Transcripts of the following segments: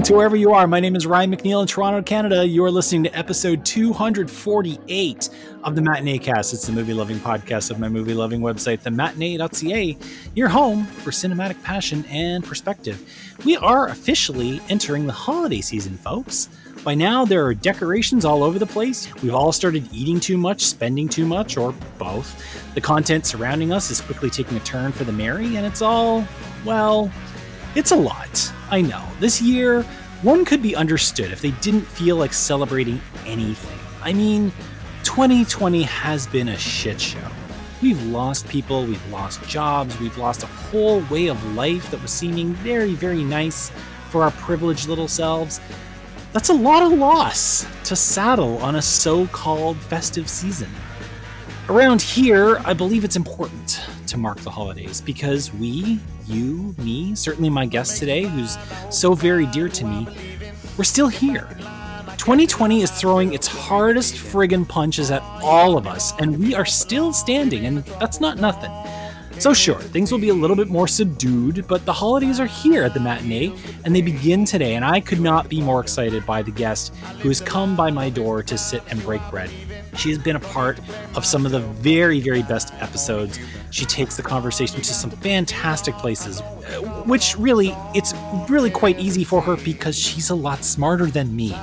welcome to wherever you are. My name is Ryan McNeil in Toronto, Canada. You are listening to episode 248 of the Matinee Cast. It's the movie loving podcast of my movie loving website, thematinee.ca, your home for cinematic passion and perspective. We are officially entering the holiday season, folks. By now, there are decorations all over the place. We've all started eating too much, spending too much, or both. The content surrounding us is quickly taking a turn for the merry, and it's all, well, it's a lot. I know. This year, one could be understood if they didn't feel like celebrating anything. I mean, 2020 has been a shit show. We've lost people, we've lost jobs, we've lost a whole way of life that was seeming very, very nice for our privileged little selves. That's a lot of loss to saddle on a so called festive season. Around here, I believe it's important to mark the holidays because we, you, me, certainly my guest today, who's so very dear to me, we're still here. 2020 is throwing its hardest friggin' punches at all of us, and we are still standing, and that's not nothing. So, sure, things will be a little bit more subdued, but the holidays are here at the matinee, and they begin today, and I could not be more excited by the guest who has come by my door to sit and break bread. She has been a part of some of the very, very best episodes. She takes the conversation to some fantastic places, which really, it's really quite easy for her because she's a lot smarter than me.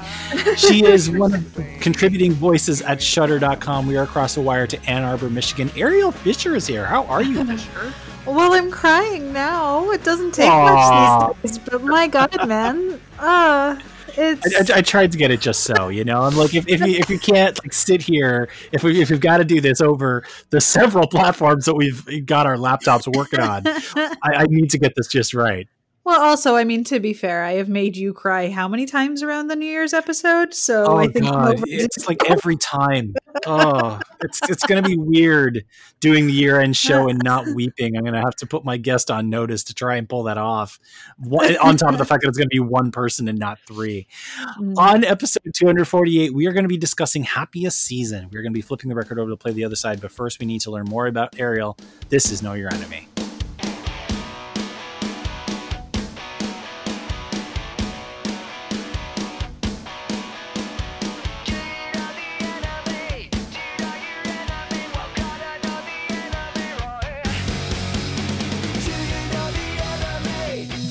She is one of the contributing voices at Shudder.com. We are across the wire to Ann Arbor, Michigan. Ariel Fisher is here. How are you, Fisher? Well, I'm crying now. It doesn't take Aww. much these days, but my God, man. Uh, it's... I, I, I, tried to get it just so you know. I'm like, if, if you if you can't like sit here, if we if you've got to do this over the several platforms that we've got our laptops working on, I, I need to get this just right. Well, also, I mean, to be fair, I have made you cry how many times around the New Year's episode? So oh, I think it's like every time. Oh, it's it's gonna be weird doing the year end show and not weeping. I'm gonna have to put my guest on notice to try and pull that off. on top of the fact that it's gonna be one person and not three. Mm. On episode 248, we are gonna be discussing happiest season. We're gonna be flipping the record over to play the other side, but first we need to learn more about Ariel. This is Know Your Enemy.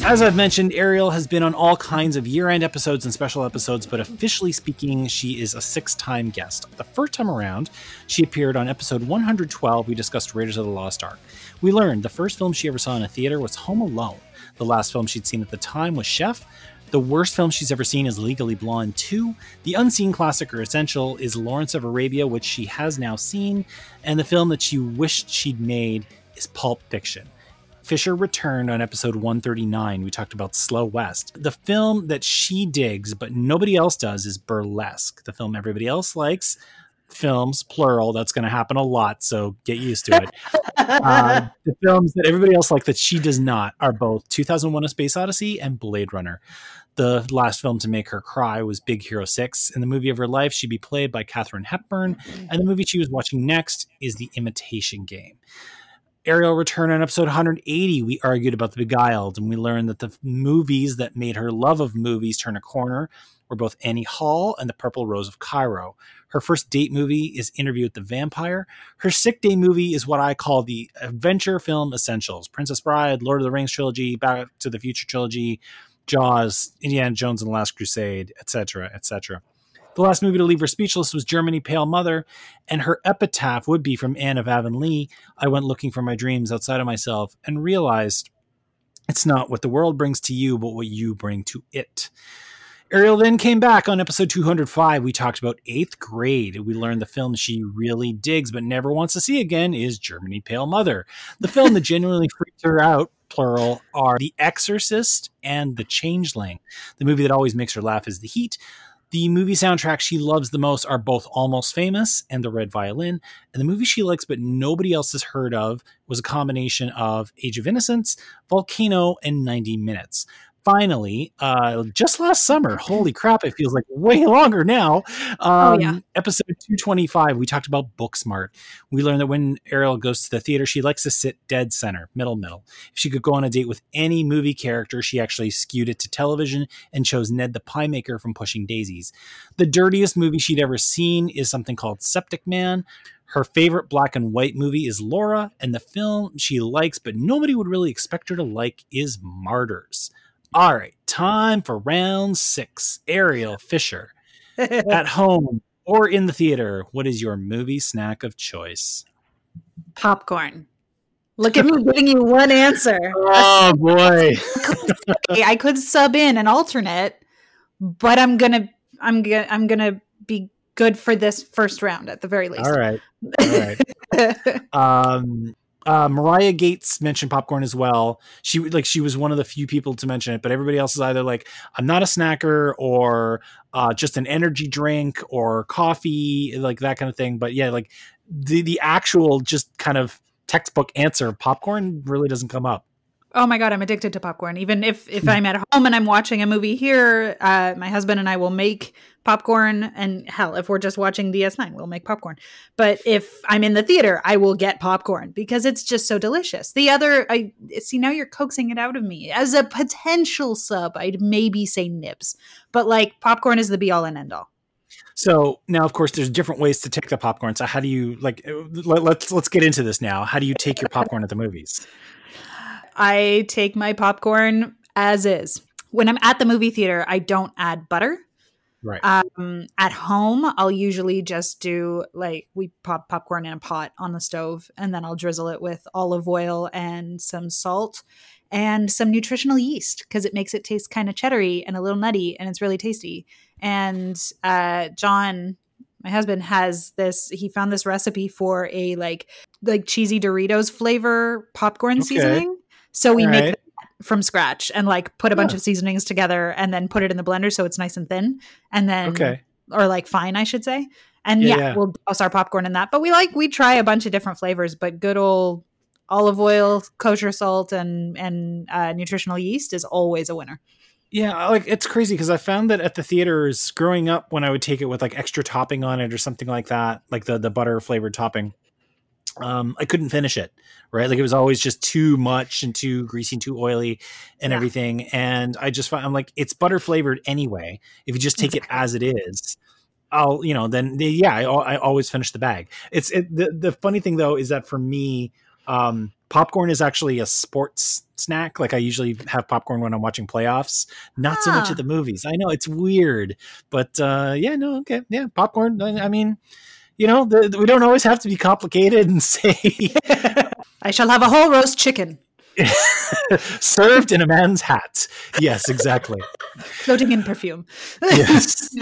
As I've mentioned, Ariel has been on all kinds of year end episodes and special episodes, but officially speaking, she is a six time guest. The first time around, she appeared on episode 112. We discussed Raiders of the Lost Ark. We learned the first film she ever saw in a theater was Home Alone. The last film she'd seen at the time was Chef. The worst film she's ever seen is Legally Blonde 2. The unseen classic or essential is Lawrence of Arabia, which she has now seen. And the film that she wished she'd made is Pulp Fiction. Fisher returned on episode 139. We talked about Slow West. The film that she digs, but nobody else does, is Burlesque, the film everybody else likes. Films, plural, that's going to happen a lot, so get used to it. uh, the films that everybody else likes that she does not are both 2001 A Space Odyssey and Blade Runner. The last film to make her cry was Big Hero 6. In the movie of her life, she'd be played by Katharine Hepburn, and the movie she was watching next is The Imitation Game. Ariel return on episode 180, we argued about The Beguiled, and we learned that the movies that made her love of movies turn a corner were both Annie Hall and The Purple Rose of Cairo. Her first date movie is Interview with the Vampire. Her sick day movie is what I call the adventure film essentials Princess Bride, Lord of the Rings trilogy, Back to the Future trilogy, Jaws, Indiana Jones and the Last Crusade, etc., etc. The last movie to leave her speechless was Germany Pale Mother, and her epitaph would be from Anne of Avonlea. I went looking for my dreams outside of myself and realized it's not what the world brings to you, but what you bring to it. Ariel then came back on episode 205. We talked about eighth grade. We learned the film she really digs but never wants to see again is Germany Pale Mother. The film that genuinely freaked her out, plural, are The Exorcist and The Changeling. The movie that always makes her laugh is The Heat. The movie soundtracks she loves the most are both Almost Famous and The Red Violin. And the movie she likes but nobody else has heard of was a combination of Age of Innocence, Volcano, and 90 Minutes. Finally, uh, just last summer, holy crap, it feels like way longer now. Um, Oh, yeah. Episode 225, we talked about Booksmart. We learned that when Ariel goes to the theater, she likes to sit dead center, middle, middle. If she could go on a date with any movie character, she actually skewed it to television and chose Ned the Pie Maker from Pushing Daisies. The dirtiest movie she'd ever seen is something called Septic Man. Her favorite black and white movie is Laura, and the film she likes, but nobody would really expect her to like, is Martyrs. All right, time for round six. Ariel Fisher. At home or in the theater, what is your movie snack of choice? Popcorn. Look at me giving you one answer. Oh boy. I could sub in an alternate, but I'm gonna I'm gonna I'm gonna be good for this first round at the very least. All right. All right. Um uh, Mariah Gates mentioned popcorn as well. She like she was one of the few people to mention it, but everybody else is either like I'm not a snacker or uh, just an energy drink or coffee, like that kind of thing. But yeah, like the the actual just kind of textbook answer, of popcorn really doesn't come up. Oh my god, I'm addicted to popcorn. Even if if I'm at home and I'm watching a movie here, uh, my husband and I will make popcorn. And hell, if we're just watching DS9, we'll make popcorn. But if I'm in the theater, I will get popcorn because it's just so delicious. The other, I see now you're coaxing it out of me as a potential sub. I'd maybe say nibs, but like popcorn is the be all and end all. So now, of course, there's different ways to take the popcorn. So how do you like? Let, let's let's get into this now. How do you take your popcorn at the movies? I take my popcorn as is. When I'm at the movie theater, I don't add butter. Right. Um, at home, I'll usually just do like we pop popcorn in a pot on the stove, and then I'll drizzle it with olive oil and some salt and some nutritional yeast because it makes it taste kind of cheddary and a little nutty, and it's really tasty. And uh, John, my husband, has this. He found this recipe for a like like cheesy Doritos flavor popcorn Okay. seasoning. So we All make right. from scratch and like put a bunch of seasonings together and then put it in the blender so it's nice and thin and then Okay. or like fine I should say and Yeah, yeah, yeah. we'll douse our popcorn in that but we like we try a bunch of different flavors but good old olive oil kosher salt and and uh, nutritional yeast is always a winner Yeah, like it's crazy because I found that at the theaters growing up when I would take it with like extra topping on it or something like that, like the the butter flavored topping, um, I couldn't finish it. Right, like it was always just too much and too greasy, and too oily, and Yeah. everything. And I just found I'm like it's butter flavored anyway. If you just take it as it is, I'll you know then yeah I, I always finish the bag. It's it, the the funny thing though is that for me, um, popcorn is actually a sports snack. Like I usually have popcorn when I'm watching playoffs, not so much Ah. at the movies. I know it's weird, but uh, yeah, no, okay, yeah, popcorn. I, I mean, you know, the, the- we don't always have to be complicated and say I shall have a whole roast chicken served in a man's hat. Yes, exactly. floating in perfume Yes.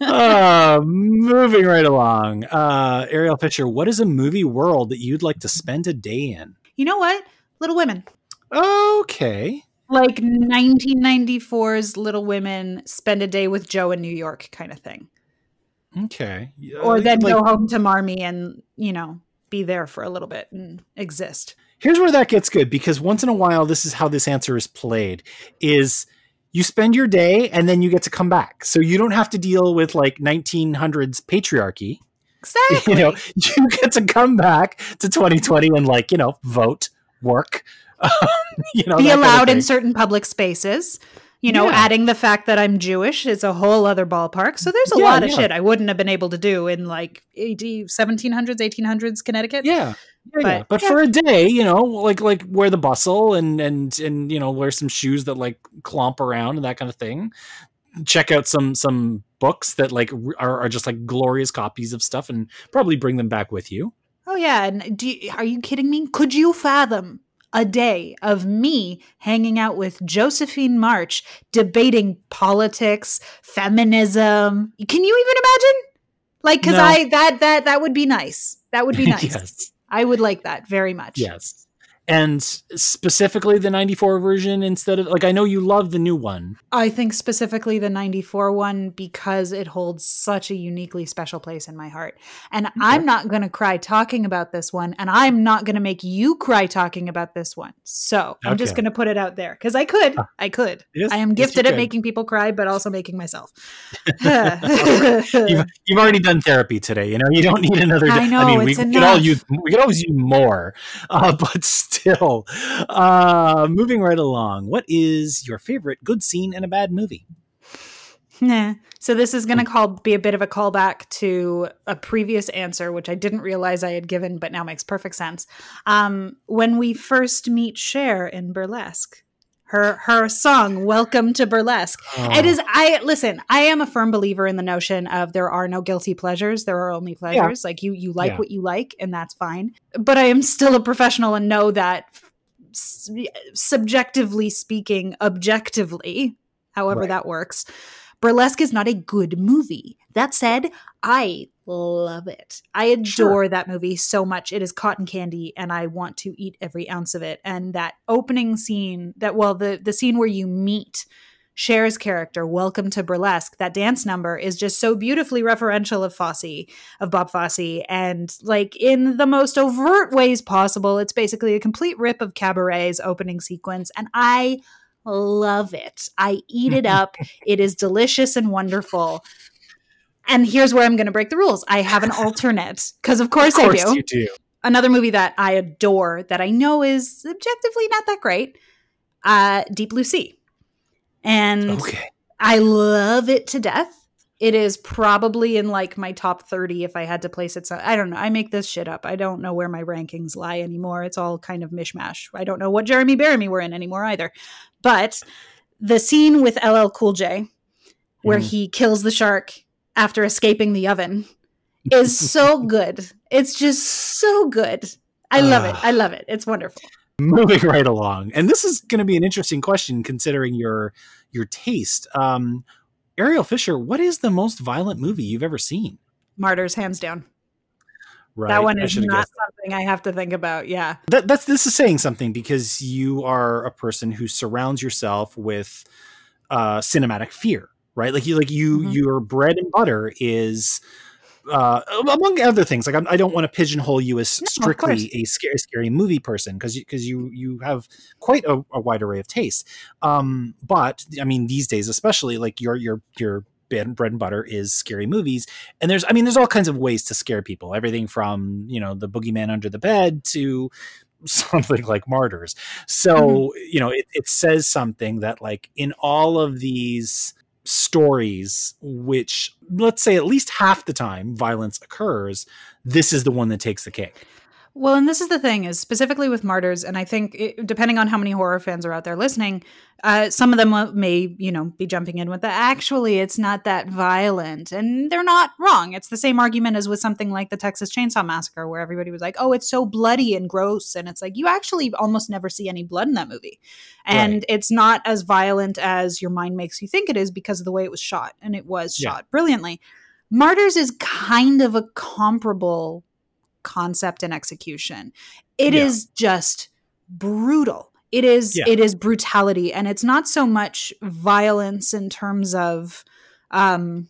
uh, moving right along. Uh, Ariel Fisher, what is a movie world that you'd like to spend a day in? you know what little women Okay. like 1994's little women spend a day with jo in new york kind of thing Okay. or Uh, then like- go home to Marmee and you know be there for a little bit and exist. here's where that gets good because once in a while this is how this answer is played is you spend your day and then you get to come back so you don't have to deal with like 1900s patriarchy Exactly. you know you get to come back to 2020 and like you know vote work um, you know be that kind of allowed in certain public spaces. You know, Yeah. adding the fact that I'm Jewish is a whole other ballpark. So there's a Yeah, lot of yeah. shit I wouldn't have been able to do in like 80, 1700s, 1800s Connecticut. yeah yeah, But- yeah. but for a day you know like like wear the bustle and and and you know wear some shoes that like clomp around and that kind of thing check out some some books that like are, are just like glorious copies of stuff and probably bring them back with you Oh yeah, and do you, are you kidding me? Could you fathom a day of me hanging out with Josephine March debating politics, feminism? Can you even imagine? Like cuz No. I that that that would be nice. That would be nice. yes I would like that very much. yes and specifically the 94 version instead of like I know you love the new one. I think specifically the 94 one because it holds such a uniquely special place in my heart. And okay. I'm not going to cry talking about this one and I'm not going to make you cry talking about this one. So, I'm just going to put it out there cuz I could. I could. Yes, I am gifted yes, at making people cry but also making myself. you've, you've, already done therapy today, you know. You don't need another I know, I mean, we, we could all use we could always use more. Uh, but still, uh, moving right along. What is your favorite good scene in a bad movie? Nah. So this is going to call be a bit of a callback to a previous answer, which I didn't realize I had given, but now makes perfect sense. Um, when we first meet Cher in Burlesque, her her song welcome to burlesque oh. it is i listen i am a firm believer in the notion of there are no guilty pleasures there are only pleasures yeah. like you you like yeah. what you like and that's fine but i am still a professional and know that subjectively speaking objectively however right. that works burlesque is not a good movie that said i love it. I adore sure. that movie so much. It is cotton candy and I want to eat every ounce of it. And that opening scene, that well the the scene where you meet Cher's character, Welcome to Burlesque, that dance number is just so beautifully referential of Fosse, of Bob Fosse, and like in the most overt ways possible. It's basically a complete rip of Cabaret's opening sequence, and I love it. I eat it up. it is delicious and wonderful. And here's where I'm going to break the rules. I have an alternate because, of course, of course I do. You do. Another movie that I adore that I know is objectively not that great, uh, Deep Blue Sea, and okay. I love it to death. It is probably in like my top 30 if I had to place it. So I don't know. I make this shit up. I don't know where my rankings lie anymore. It's all kind of mishmash. I don't know what Jeremy Bearimy we're in anymore either. But the scene with LL Cool J, where mm. he kills the shark after escaping the oven is so good. It's just so good. I love uh, it. I love it. It's wonderful. Moving right along. And this is going to be an interesting question considering your your taste. Um Ariel Fisher, what is the most violent movie you've ever seen? Martyrs hands down. Right. That one is not something I have to think about. Yeah. That, that's this is saying something because you are a person who surrounds yourself with uh, cinematic fear right? Like you, like you, mm-hmm. your bread and butter is, uh, among other things. Like I'm, I do not want to pigeonhole you as no, strictly a scary, scary movie person because because you, you have quite a, a wide array of tastes. Um, but I mean, these days, especially, like your your your bread and butter is scary movies and there's i mean there's all kinds of ways to scare people everything from you know the boogeyman under the bed to something like martyrs so mm-hmm. you know it, it says something that like in all of these stories which let's say at least half the time violence occurs this is the one that takes the cake well, and this is the thing is specifically with martyrs, and I think it, depending on how many horror fans are out there listening, uh, some of them may you know be jumping in with the actually it's not that violent, and they're not wrong. It's the same argument as with something like the Texas Chainsaw Massacre, where everybody was like, "Oh, it's so bloody and gross," and it's like you actually almost never see any blood in that movie, and right. it's not as violent as your mind makes you think it is because of the way it was shot, and it was yeah. shot brilliantly. Martyrs is kind of a comparable concept and execution. It yeah. is just brutal. It is yeah. it is brutality and it's not so much violence in terms of um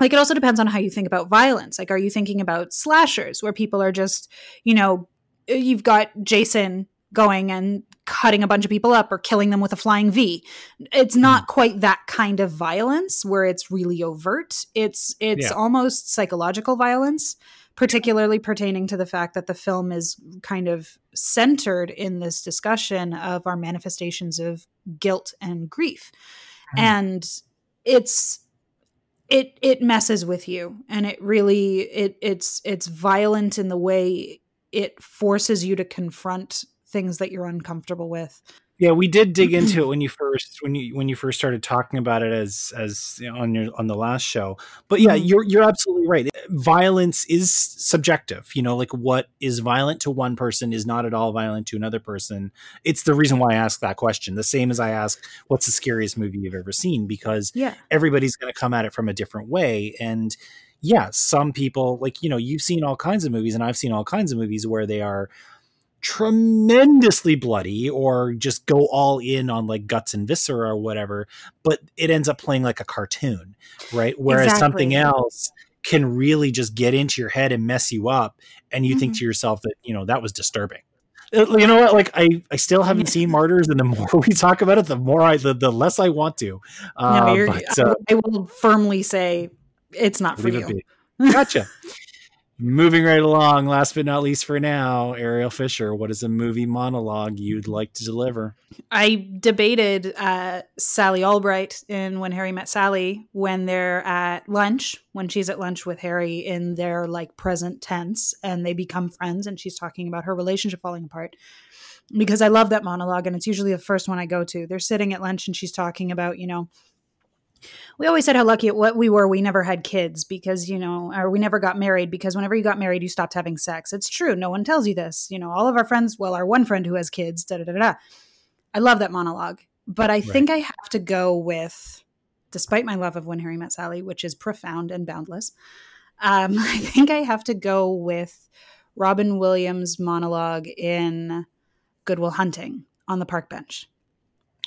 like it also depends on how you think about violence. Like are you thinking about slashers where people are just, you know, you've got Jason going and cutting a bunch of people up or killing them with a flying V. It's not mm. quite that kind of violence where it's really overt. It's it's yeah. almost psychological violence particularly pertaining to the fact that the film is kind of centered in this discussion of our manifestations of guilt and grief. Mm. And it's it it messes with you and it really it it's it's violent in the way it forces you to confront things that you're uncomfortable with yeah, we did dig into it when you first when you when you first started talking about it as as you know, on your on the last show. But yeah, mm-hmm. you're you're absolutely right. Violence is subjective. You know, like what is violent to one person is not at all violent to another person. It's the reason why I ask that question. The same as I ask, "What's the scariest movie you've ever seen?" Because yeah. everybody's going to come at it from a different way, and yeah, some people like you know you've seen all kinds of movies, and I've seen all kinds of movies where they are tremendously bloody or just go all in on like guts and viscera or whatever, but it ends up playing like a cartoon, right? Whereas Exactly. something else can really just get into your head and mess you up and you think Mhm. to yourself that, you know, that was disturbing. Uh, You know what? Like I, I still haven't seen Martyrs, and the more we talk about it, the more I, the, the less I want to. Uh, no, but, uh, I will firmly say it's not for you. Gotcha. Moving right along, last but not least for now, Ariel Fisher, what is a movie monologue you'd like to deliver? I debated uh, Sally Albright in When Harry Met Sally when they're at lunch, when she's at lunch with Harry in their like present tense and they become friends and she's talking about her relationship falling apart. Because I love that monologue and it's usually the first one I go to. They're sitting at lunch and she's talking about, you know, we always said how lucky what we were we never had kids because you know or we never got married because whenever you got married you stopped having sex. It's true. No one tells you this. You know all of our friends well our one friend who has kids da da da da i love that monologue but i think i have to go with despite my love of when harry met sally which is profound and boundless um, i think i have to go with robin williams monologue in good will hunting on the park bench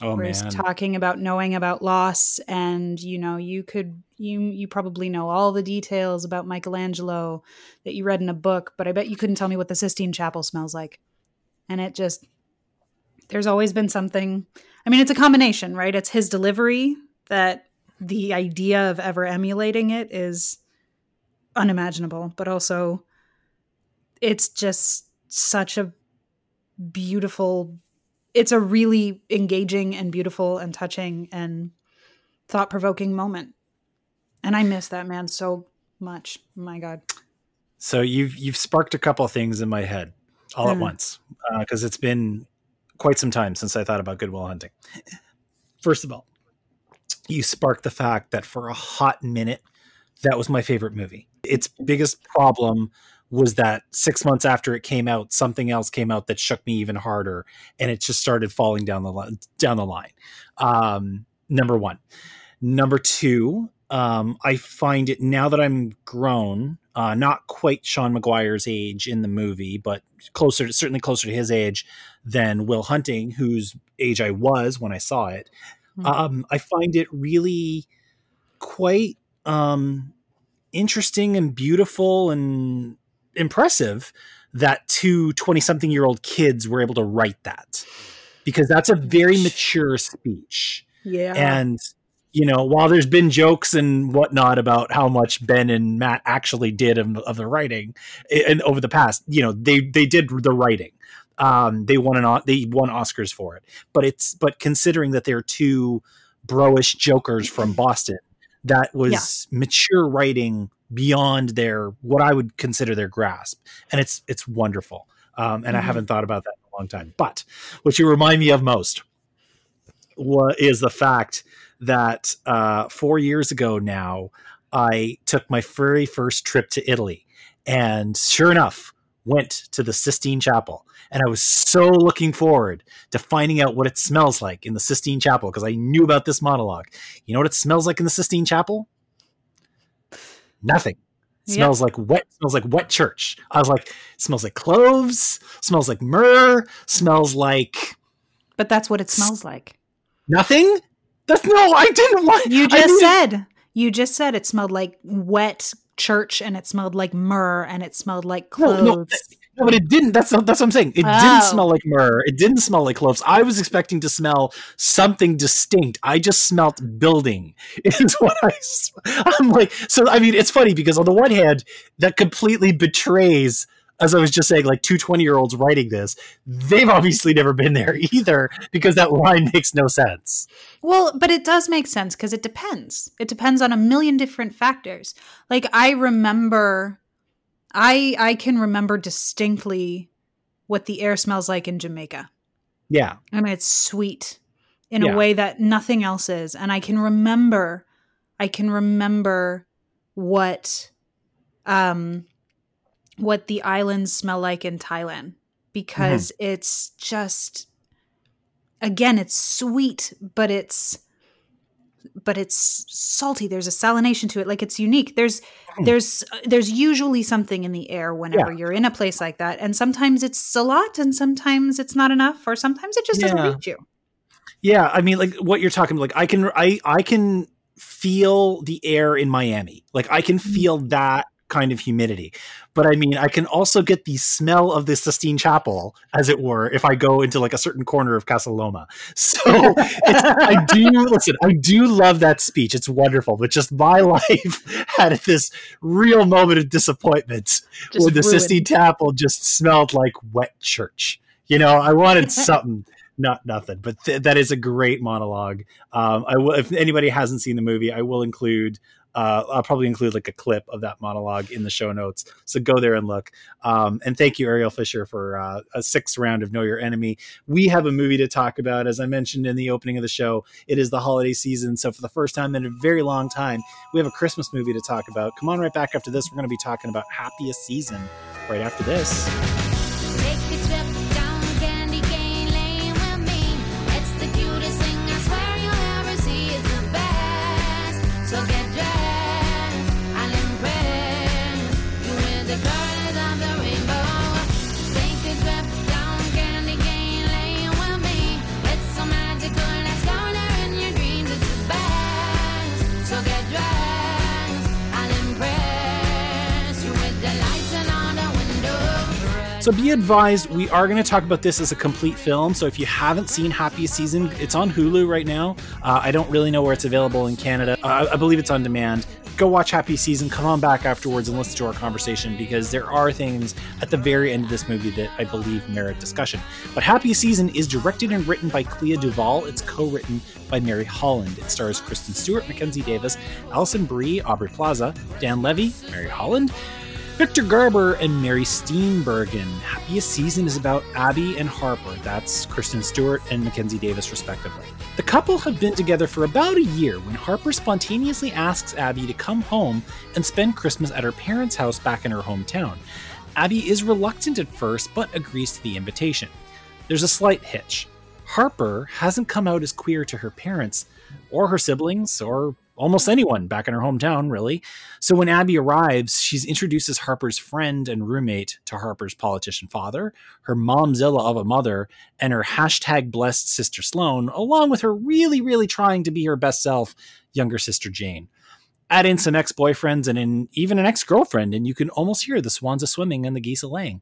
Oh he's talking about knowing about loss and you know you could you you probably know all the details about michelangelo that you read in a book but i bet you couldn't tell me what the sistine chapel smells like. And it just there's always been something. I mean it's a combination right? It's his delivery that the idea of ever emulating it is unimaginable but also it's just such a beautiful it's a really engaging and beautiful and touching and thought provoking moment. And I miss that man so much. My God. so you've you've sparked a couple things in my head all at once uh, because it's been quite some time since I thought about Good Will Hunting. First of all, you sparked the fact that for a hot minute, that was my favorite movie. Its biggest problem was that six months after it came out, something else came out that shook me even harder, and it just started falling down the line. Down the line. Um, number one, number two. Um, I find it now that I'm grown, uh, not quite Sean Maguire's age in the movie, but closer, to, certainly closer to his age than Will Hunting, whose age I was when I saw it. Mhm. Um, I find it really quite um, interesting and beautiful and impressive that two 20 something year old kids were able to write that because that's a very mature speech. Yeah. And you know, while there's been jokes and whatnot about how much Ben and Matt actually did of, of the writing, and over the past, you know, they they did the writing. Um, they won an they won Oscars for it, but it's but considering that they're two broish jokers from Boston, that was mature writing beyond their what I would consider their grasp, and it's it's wonderful. Um, and I Mhm. haven't thought about that in a long time. But what you remind me of most what is the fact that uh, four years ago now, I took my very first trip to Italy, and sure enough, went to the Sistine Chapel, and I was so looking forward to finding out what it smells like in the Sistine Chapel because I knew about this monologue. You know what it smells like in the Sistine Chapel? Nothing. It Yep. smells like wet. Smells like wet church. I was like, smells like cloves. Smells like myrrh. Smells like but that's what it smells like. nothing. That's no. I didn't want. You just said. You just said it smelled like wet church and it smelled like myrrh and it smelled like No, clothes. no, No, but it didn't. That's not, that's what I'm saying. It Oh. didn't smell like myrrh. It didn't smell like cloves. I was expecting to smell something distinct. I just smelt building. Is what I'm like. So I mean, it's funny because on the one hand, that completely betrays. As I was just saying, like two 20 year olds writing this, they've obviously never been there either because that line makes no sense. Well, but it does make sense because it depends. It depends on a million different factors. Like I remember I I can remember distinctly what the air smells like in Jamaica. Yeah. I mean it's sweet in Yeah. a way that nothing else is. And I can remember I can remember what um what the islands smell like in Thailand because it's just again it's sweet but it's but it's salty. There's a salination to it. Like it's unique. There's mm. there's there's usually something in the air whenever yeah. you're in a place like that, and sometimes it's a lot, and sometimes it's not enough, or sometimes it just yeah. doesn't reach you. Yeah, I mean, like what you're talking. Like I can I I can feel the air in Miami. Like I can mm. feel that kind of humidity. But I mean, I can also get the smell of the Sistine Chapel, as it were, if I go into like a certain corner of Casa Loma. So I do listen. I do love that speech. It's wonderful. But just my life had this real moment of disappointment just when the ruined. Sistine Chapel just smelled like wet church. You know, I wanted something not nothing. But th- that is a great monologue. Um, I will, if anybody hasn't seen the movie, I will include uh, I'll probably include like a clip of that monologue in the show notes. So go there and look. Um, and thank you, Ariel Fisher, for uh, a sixth round of Know Your Enemy. We have a movie to talk about. As I mentioned in the opening of the show, it is the holiday season. So for the first time in a very long time, we have a Christmas movie to talk about. Come on right back after this. We're going to be talking about Happiest Season right after this. So be advised, we are going to talk about this as a complete film. So if you haven't seen Happiest Season, it's on Hulu right now. Uh, I don't really know where it's available in Canada. Uh, I believe it's on demand. Go watch Happy Season, come on back afterwards and listen to our conversation because there are things at the very end of this movie that I believe merit discussion. But Happy Season is directed and written by Clea DuVall. It's co written by Mary Holland. It stars Kristen Stewart, Mackenzie Davis, Alison Brie, Aubrey Plaza, Dan Levy, Mary Holland. Victor Garber and Mary Steenburgen. Happiest Season is about Abby and Harper. That's Kristen Stewart and Mackenzie Davis, respectively. The couple have been together for about a year when Harper spontaneously asks Abby to come home and spend Christmas at her parents' house back in her hometown. Abby is reluctant at first, but agrees to the invitation. There's a slight hitch. Harper hasn't come out as queer to her parents, or her siblings, or almost anyone back in her hometown, really. So when Abby arrives, she introduces Harper's friend and roommate to Harper's politician father, her momzilla of a mother, and her hashtag blessed sister Sloane, along with her really, really trying to be her best self, younger sister Jane. Add in some ex boyfriends and in, even an ex girlfriend, and you can almost hear the swans a swimming and the geese a laying.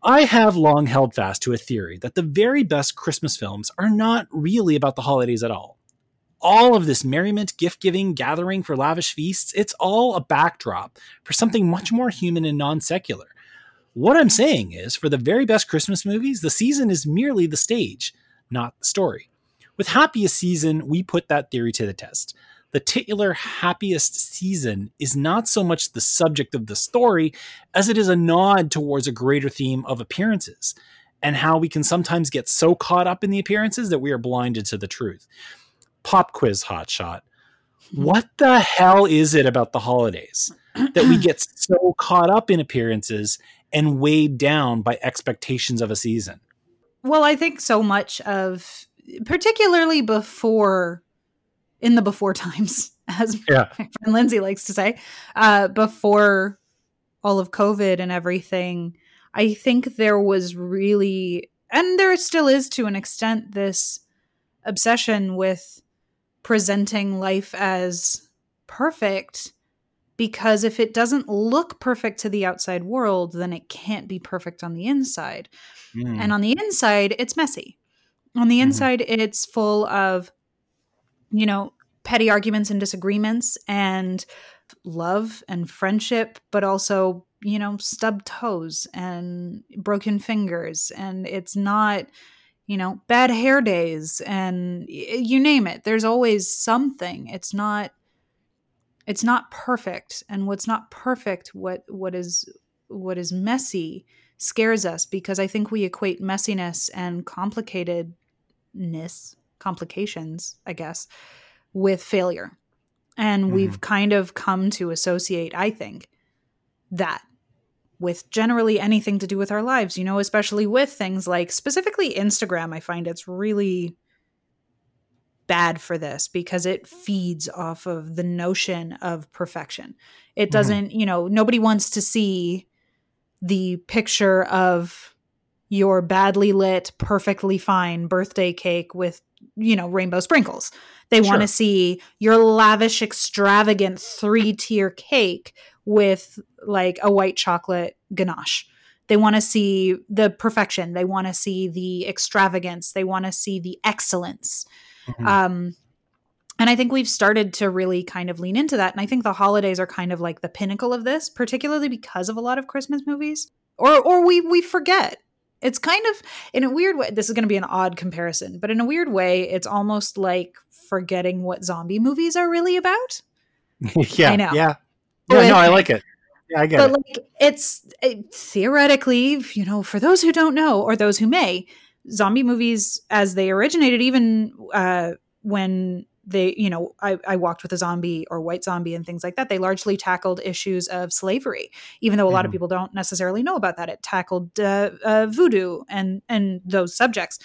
I have long held fast to a theory that the very best Christmas films are not really about the holidays at all all of this merriment, gift giving, gathering for lavish feasts, it's all a backdrop for something much more human and non secular. What I'm saying is, for the very best Christmas movies, the season is merely the stage, not the story. With Happiest Season, we put that theory to the test. The titular Happiest Season is not so much the subject of the story as it is a nod towards a greater theme of appearances and how we can sometimes get so caught up in the appearances that we are blinded to the truth pop quiz hotshot. What the hell is it about the holidays that we get so caught up in appearances and weighed down by expectations of a season? Well, I think so much of, particularly before, in the before times, as yeah. my friend Lindsay likes to say, uh, before all of COVID and everything, I think there was really, and there still is to an extent, this obsession with presenting life as perfect because if it doesn't look perfect to the outside world, then it can't be perfect on the inside. Mm. And on the inside, it's messy. On the mm-hmm. inside, mm. it's full of, you know, petty arguments and disagreements and love and friendship, but also, you know, stubbed toes and broken fingers. And it's not you know, bad hair days and you name it. There's always something. It's not it's not perfect and what's not perfect what what is what is messy scares us because I think we equate messiness and complicatedness, complications, I guess, with failure. And mm-hmm. we've kind of come to associate, I think, that with generally anything to do with our lives, you know, especially with things like specifically Instagram. I find it's really bad for this because it feeds off of the notion of perfection. It doesn't, mm-hmm. you know, nobody wants to see the picture of your badly lit, perfectly fine birthday cake with, you know, rainbow sprinkles. They sure. want to see your lavish, extravagant three tier cake with like a white chocolate ganache. They want to see the perfection. They want to see the extravagance. They want to see the excellence. Mm-hmm. Um, and I think we've started to really kind of lean into that. And I think the holidays are kind of like the pinnacle of this, particularly because of a lot of Christmas movies. Or or we we forget. It's kind of in a weird way. This is going to be an odd comparison, but in a weird way, it's almost like forgetting what zombie movies are really about. yeah, I know. Yeah, yeah. no, I like it. Yeah, I get but it. like, it's it, theoretically, you know, for those who don't know or those who may, zombie movies as they originated, even uh, when they, you know, I, I, walked with a zombie or white zombie and things like that. They largely tackled issues of slavery, even though a mm-hmm. lot of mm-hmm. people don't necessarily know about that. It tackled uh, uh, voodoo and and those subjects.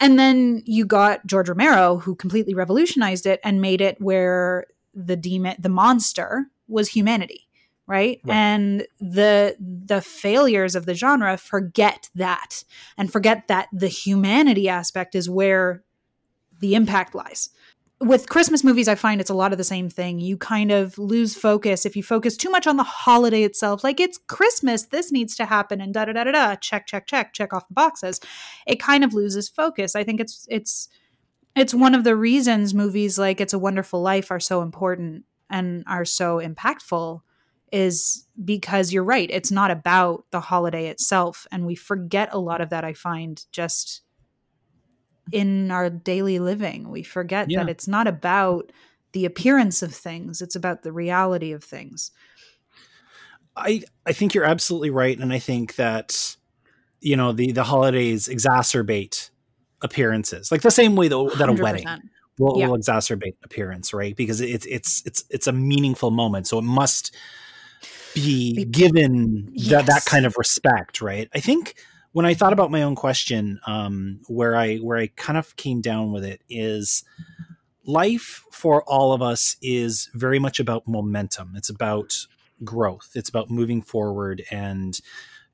And then you got George Romero, who completely revolutionized it and made it where the demon, the monster, was humanity. Right? right? and the the failures of the genre forget that and forget that the humanity aspect is where the impact lies with Christmas movies, I find it's a lot of the same thing. You kind of lose focus if you focus too much on the holiday itself. Like it's Christmas, this needs to happen, and da da da da da. Check, check, check, check off the boxes. It kind of loses focus. I think it's it's it's one of the reasons movies like It's a Wonderful Life are so important and are so impactful is because you're right. It's not about the holiday itself, and we forget a lot of that. I find just in our daily living. We forget yeah. that it's not about the appearance of things, it's about the reality of things. I I think you're absolutely right and I think that you know the the holidays exacerbate appearances. Like the same way that, that a 100%. wedding will, yeah. will exacerbate appearance, right? Because it's it's it's it's a meaningful moment, so it must be, given yes. that that kind of respect, right? I think when I thought about my own question, um, where I where I kind of came down with it is life for all of us is very much about momentum. It's about growth. It's about moving forward and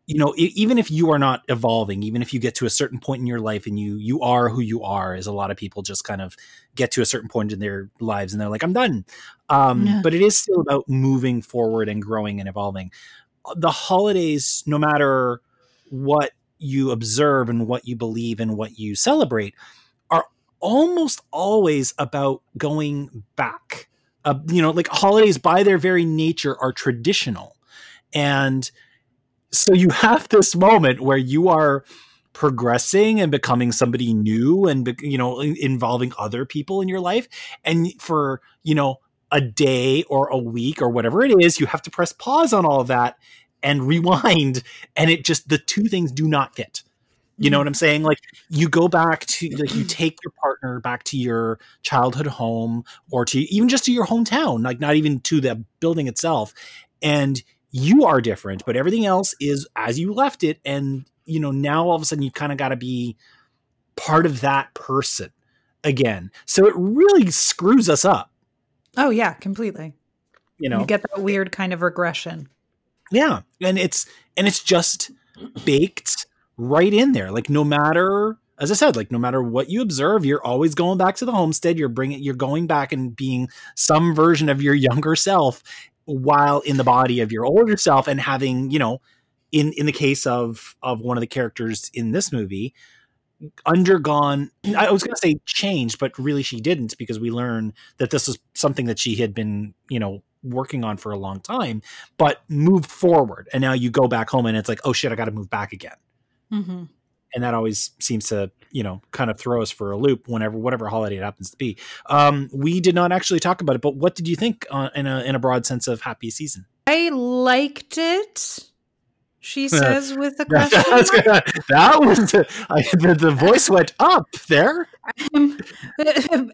you know even if you are not evolving even if you get to a certain point in your life and you you are who you are as a lot of people just kind of get to a certain point in their lives and they're like i'm done um, yeah. but it is still about moving forward and growing and evolving the holidays no matter what you observe and what you believe and what you celebrate are almost always about going back. Uh, you know, like holidays by their very nature are traditional. And so you have this moment where you are progressing and becoming somebody new and you know involving other people in your life and for you know a day or a week or whatever it is you have to press pause on all of that and rewind and it just the two things do not fit. You know mm. what i'm saying? Like you go back to like you take your partner back to your childhood home or to even just to your hometown like not even to the building itself and you are different but everything else is as you left it and you know now all of a sudden you kind of got to be part of that person again. So it really screws us up oh yeah completely you know you get that weird kind of regression yeah, and it's and it's just baked right in there. Like no matter as I said, like no matter what you observe, you're always going back to the homestead. You're bringing, you're going back and being some version of your younger self, while in the body of your older self, and having, you know, in in the case of of one of the characters in this movie, undergone. I was going to say changed, but really she didn't because we learn that this is something that she had been, you know, working on for a long time, but moved forward. And now you go back home and it's like, oh shit, I got to move back again. Mm-hmm. And that always seems to, you know, kind of throw us for a loop whenever, whatever holiday it happens to be. Um, we did not actually talk about it, but what did you think uh, in a in a broad sense of Happy Season? I liked it she says with a question mark. that was I, the, the voice went up there. Um,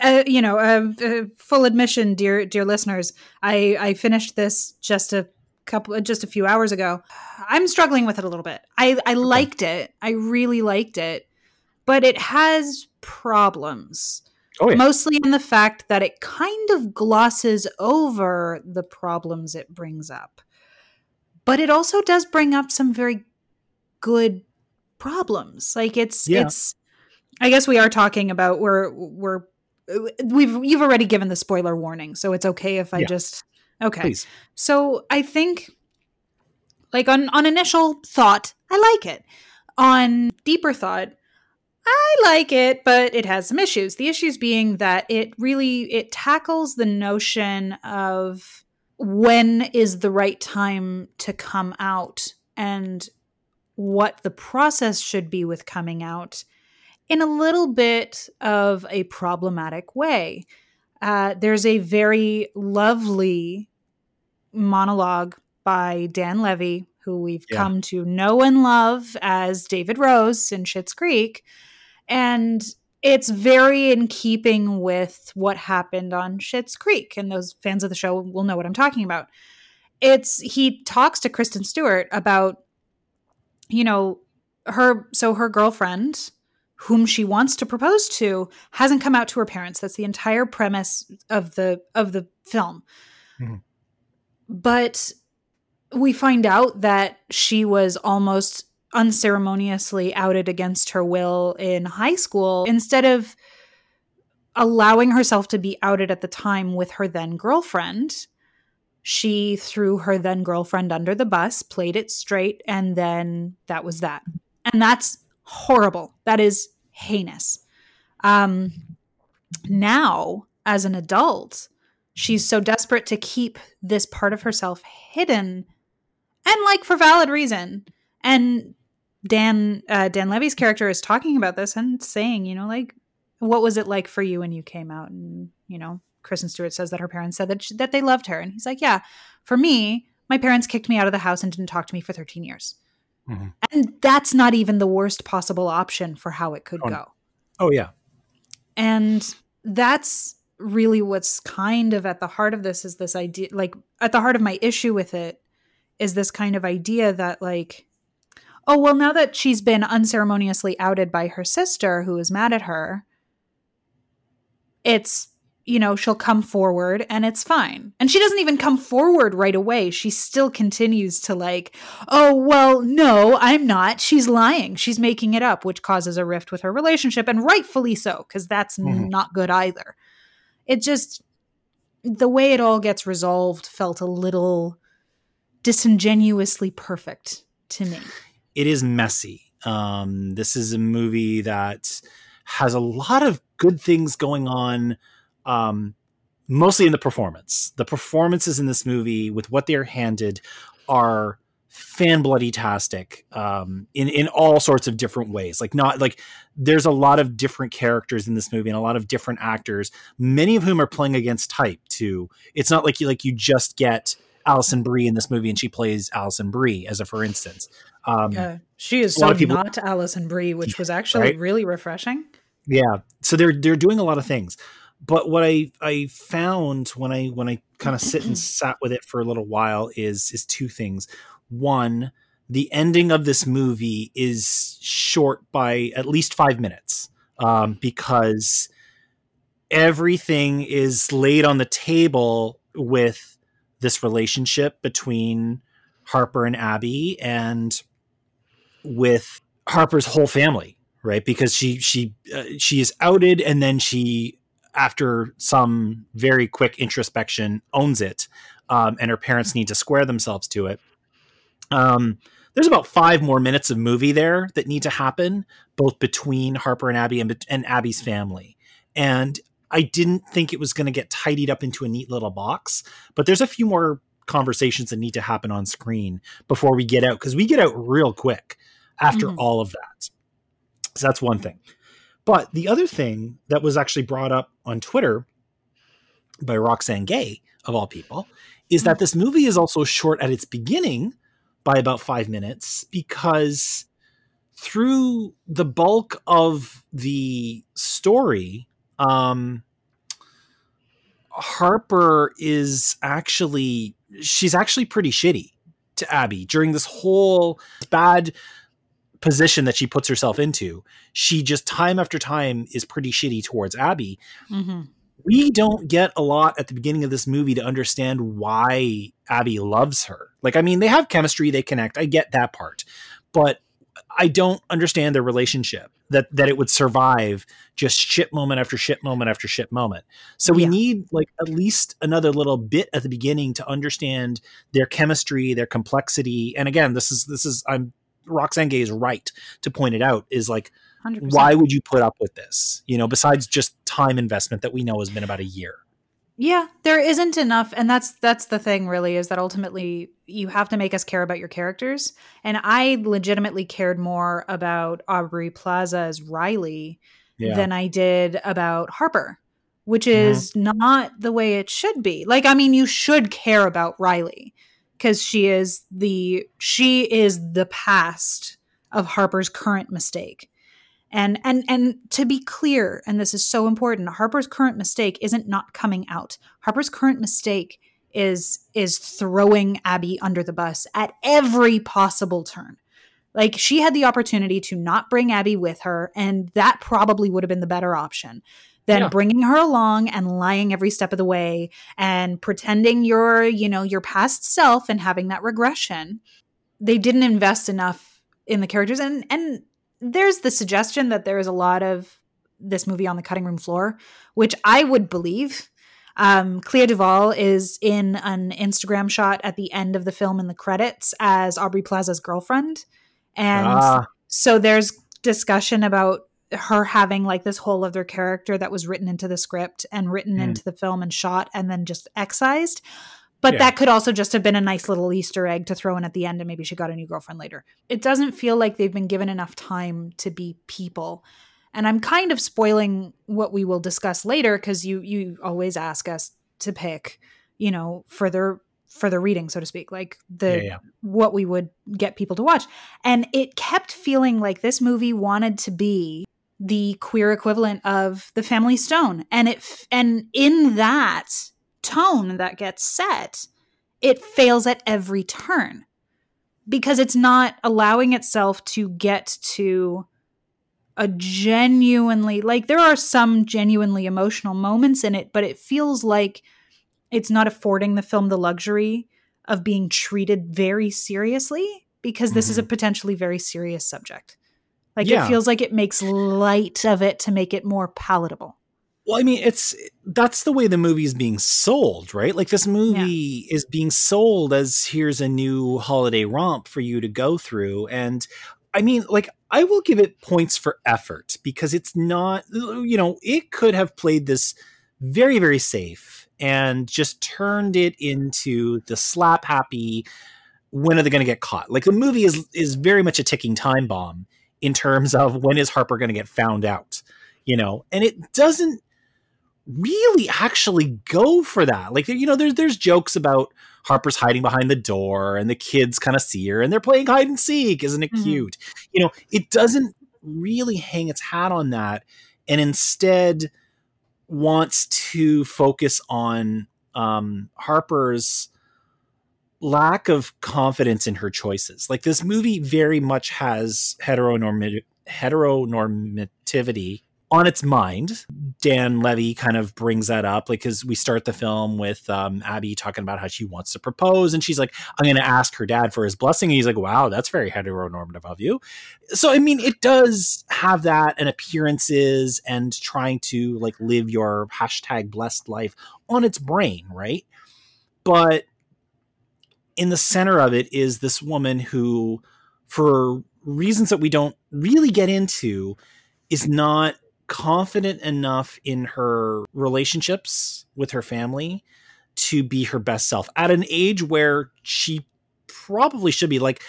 uh, you know uh, uh, full admission dear dear listeners. I i finished this just a couple just a few hours ago. I'm struggling with it a little bit. I i okay. liked it. I really liked it. But it has problems. Oh, yeah. Mostly in the fact that it kind of glosses over the problems it brings up. But it also does bring up some very good problems. Like it's Yeah. it's I guess we are talking about we're we're we've you've already given the spoiler warning, so it's okay if I Yeah. just okay. Please. So I think like on on initial thought, I like it. On deeper thought, I like it, but it has some issues. The issues being that it really it tackles the notion of when is the right time to come out and what the process should be with coming out in a little bit of a problematic way. Uh, there's a very lovely monologue by Dan Levy, who we've Yeah. come to know and love as David Rose in Schitt's Creek. And it's very in keeping with what happened on Schitt's Creek. And those fans of the show will know what I'm talking about. It's he talks to Kristen Stewart about, you know, her so her girlfriend, whom she wants to propose to, hasn't come out to her parents. That's the entire premise of the of the film. Mhm. But we find out that she was almost unceremoniously outed against her will in high school instead of allowing herself to be outed at the time with her then girlfriend she threw her then girlfriend under the bus played it straight and then that was that. And that's horrible. That is heinous. Um now as an adult she's so desperate to keep this part of herself hidden and like for valid reason. And dan uh, dan levy's character is talking about this and saying you know like what was it like for you when you came out? And you know kristen stewart says that her parents said that, she, that they loved her. And he's like yeah for me my parents kicked me out of the house and didn't talk to me for 13 years. Mhm. and that's not even the worst possible option for how it could Oh, go. Oh yeah. and that's really what's kind of at the heart of this is this idea like at the heart of my issue with it is this kind of idea that like oh well now that she's been unceremoniously outed by her sister who is mad at her it's you know she'll come forward and it's fine. And she doesn't even come forward right away. She still continues to like oh well no i'm not. She's lying. She's making it up which causes a rift with her relationship and rightfully so because that's Mhm. not good either. It just the way it all gets resolved felt a little disingenuously perfect to me it is messy. Um, this is a movie that has a lot of good things going on, um, mostly in the performance. The performances in this movie, with what they're handed, are fan bloody tastic um, in in all sorts of different ways. Like not like there's a lot of different characters in this movie and a lot of different actors, many of whom are playing against type too. It's not like you like you just get Alison Brie in this movie and she plays Alison Brie as a for instance. Um, uh, she is lot so of people- not Alison Brie, which was actually Right? really refreshing. Yeah. So they're they're doing a lot of things. But what I I found when I when I kind of sit and sat with it for a little while is is two things. One, the ending of this movie is short by at least five minutes um, because everything is laid on the table with this relationship between Harper and Abby and with Harper's whole family, right? Because she she uh, she is outed and then she after some very quick introspection owns it um, and her parents need to square themselves to it. Um, there's about five more minutes of movie there that need to happen, both between Harper and Abby and, and Abby's family. And I didn't think it was going to get tidied up into a neat little box, but there's a few more conversations that need to happen on screen before we get out because we get out real quick after Mhm. all of that. So that's one thing. But the other thing that was actually brought up on Twitter by Roxane Gay, of all people, is that this movie is also short at its beginning by about five minutes because through the bulk of the story, um, Harper is actually she's actually pretty shitty to Abby during this whole bad position that she puts herself into. She just time after time is pretty shitty towards Abby. Mm-hmm. We don't get a lot at the beginning of this movie to understand why Abby loves her. Like, I mean, they have chemistry, they connect. I get that part. But I don't understand their relationship that that it would survive just shit moment after shit moment after shit moment. So we Yeah. need like at least another little bit at the beginning to understand their chemistry, their complexity. And again, this is this is I'm Roxane Gay is right to point it out is like 100%. why would you put up with this? You know, besides just time investment that we know has been about a year. Yeah, there isn't enough and that's that's the thing really is that ultimately you have to make us care about your characters. And I legitimately cared more about Aubrey Plaza as Riley Yeah. than I did about Harper, which Mm-hmm. is not the way it should be. Like I mean you should care about Riley because she is the she is the past of Harper's current mistake. And and and to be clear, and this is so important, Harper's current mistake isn't not coming out. Harper's current mistake is is throwing Abby under the bus at every possible turn. Like she had the opportunity to not bring Abby with her, and that probably would have been the better option than Yeah. bringing her along and lying every step of the way and pretending you're, you know, your past self and having that regression. They didn't invest enough in the characters, and and there's the suggestion that there is a lot of this movie on the cutting room floor, which I would believe. Um, Clea DuVall is in an Instagram shot at the end of the film in the credits as Aubrey Plaza's girlfriend. And Ah. so there's discussion about her having like this whole other character that was written into the script and written Mm. into the film and shot and then just excised. But Yeah. that could also just have been a nice little Easter egg to throw in at the end, and maybe she got a new girlfriend later. It doesn't feel like they've been given enough time to be people. And I'm kind of spoiling what we will discuss later because you you always ask us to pick, you know, further further reading, so to speak, like the Yeah, yeah. what we would get people to watch. And it kept feeling like this movie wanted to be the queer equivalent of The Family Stone. And it f- and in that tone that gets set, it fails at every turn because it's not allowing itself to get to a genuinely like there are some genuinely emotional moments in it but it feels like it's not affording the film the luxury of being treated very seriously because this is a mm-hmm. potentially very serious subject like Yeah. it feels like it makes light of it to make it more palatable Well, I mean, it's that's the way the movie is being sold, right? Like this movie is being sold as here's a new holiday romp for you to go through. And I mean, like, I will give it points for effort because it's not, you know, it could have played this very, very safe and just turned it into the slap happy when are they going to get caught? Like the movie is is very much a ticking time bomb in terms of when is Harper going to get found out, you know? And it doesn't really actually go for that. Like you know, there's there's jokes about Harper's hiding behind the door and the kids kind of see her and they're playing hide and seek. Isn't it Mhm. cute? You know, it doesn't really hang its hat on that and instead wants to focus on um, Harper's lack of confidence in her choices. Like this movie very much has heteronormativity on its mind. Dan Levy kind of brings that up, like because we start the film with um, Abby talking about how she wants to propose, and she's like, "I'm going to ask her dad for his blessing." And he's like, "Wow, that's very heteronormative of you." So I mean, it does have that and appearances and trying to like live your hashtag blessed life on its brain, right? But in the center of it is this woman who, for reasons that we don't really get into, is not confident enough in her relationships with her family to be her best self. At an age where she probably should be like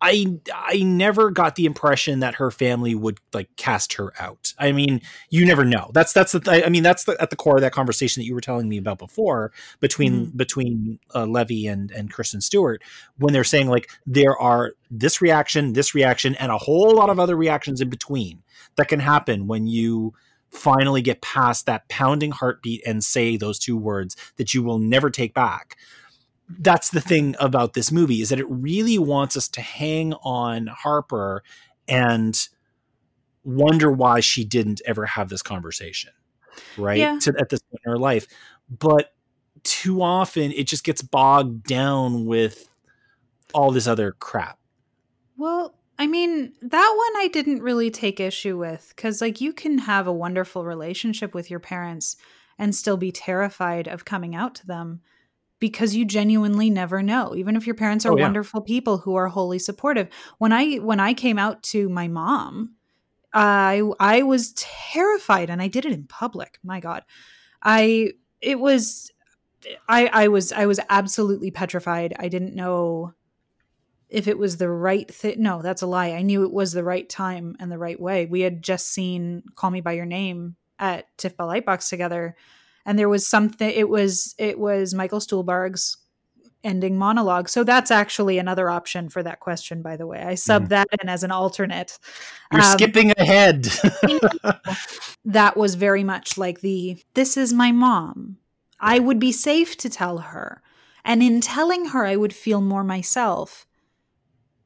I I never got the impression that her family would like cast her out. I mean, you never know. That's that's the th- I mean that's the, at the core of that conversation that you were telling me about before between between uh, Levy and and Kristen Stewart when they're saying like there are this reaction, this reaction, and a whole lot of other reactions in between that can happen when you finally get past that pounding heartbeat and say those two words that you will never take back that's the thing about this movie is that it really wants us to hang on Harper and wonder why she didn't ever have this conversation, right? Yeah. To, at this point in her life. But too often it just gets bogged down with all this other crap. Well, I mean, that one I didn't really take issue with because, like, you can have a wonderful relationship with your parents and still be terrified of coming out to them because you genuinely never know even if your parents are Oh, yeah. wonderful people who are wholly supportive. When i when i came out to my mom i i was terrified and i did it in public my god. I it was i i was i was absolutely petrified. I didn't know if it was the right thing no that's a lie. I knew it was the right time and the right way. We had just seen call me by your name at tiff lightbox together and there was something it was it was michael stuhlbarg's ending monologue. So that's actually another option for that question by the way. I sub Mhm. that in as an alternate. You're Um, skipping ahead. that was very much like the this is my mom. I would be safe to tell her. And in telling her i would feel more myself.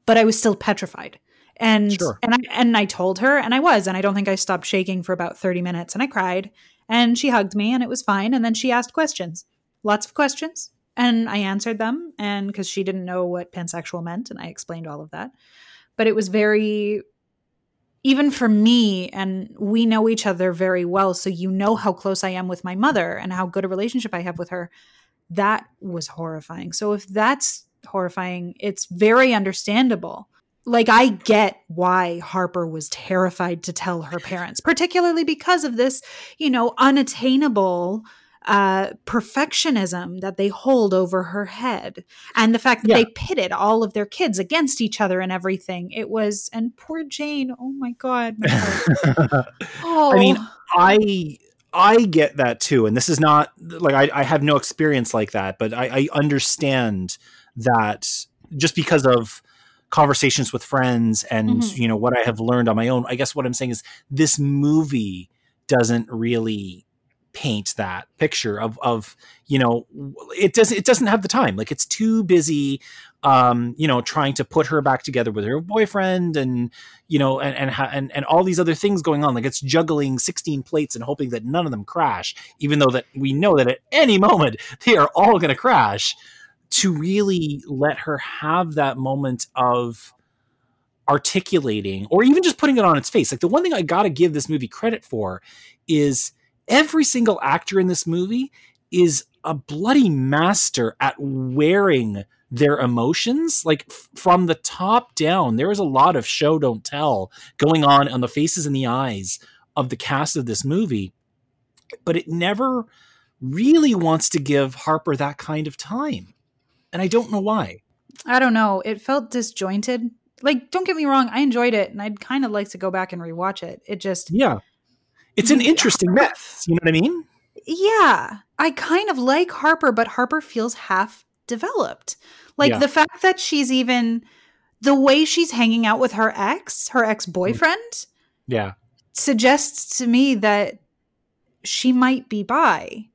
But i was still petrified. And Sure. and I and I told her and I was and I don't think I stopped shaking for about 30 minutes and I cried and she hugged me and it was fine and then she asked questions. Lots of questions and I answered them and because she didn't know what pansexual meant and I explained all of that. But it was very even for me and we know each other very well so you know how close I am with my mother and how good a relationship I have with her. That was horrifying. So if that's horrifying it's very understandable like I get why Harper was terrified to tell her parents particularly because of this you know unattainable uh perfectionism that they hold over her head and the fact that Yeah. they pitted all of their kids against each other and everything. It was and poor jane. Oh my god my oh I mean, I I get that too, and this is not like I, I have no experience like that, but I, I understand that just because of conversations with friends and Mhm. you know what I have learned on my own. I guess what I'm saying is this movie doesn't really paint that picture of of you know it doesn't it doesn't have the time like it's too busy um you know trying to put her back together with her boyfriend and you know and and ha- and, and all these other things going on like it's juggling 16 plates and hoping that none of them crash even though that we know that at any moment they are all going to crash to really let her have that moment of articulating or even just putting it on its face. Like the one thing i got to give this movie credit for is every single actor in this movie is a bloody master at wearing their emotions. Like f- from the top down there is a lot of show don't tell going on on the faces and the eyes of the cast of this movie but it never really wants to give harper that kind of time and i don't know why I don't know. It felt disjointed. Like, don't get me wrong, I enjoyed it, and I'd kind of like to go back and rewatch it. It just, yeah it's an interesting mess you know what i mean yeah, I kind of like Harper, but Harper feels half developed. Like Yeah. the fact that she's even the way she's hanging out with her ex, her ex boyfriend, yeah suggests to me that she might be bi.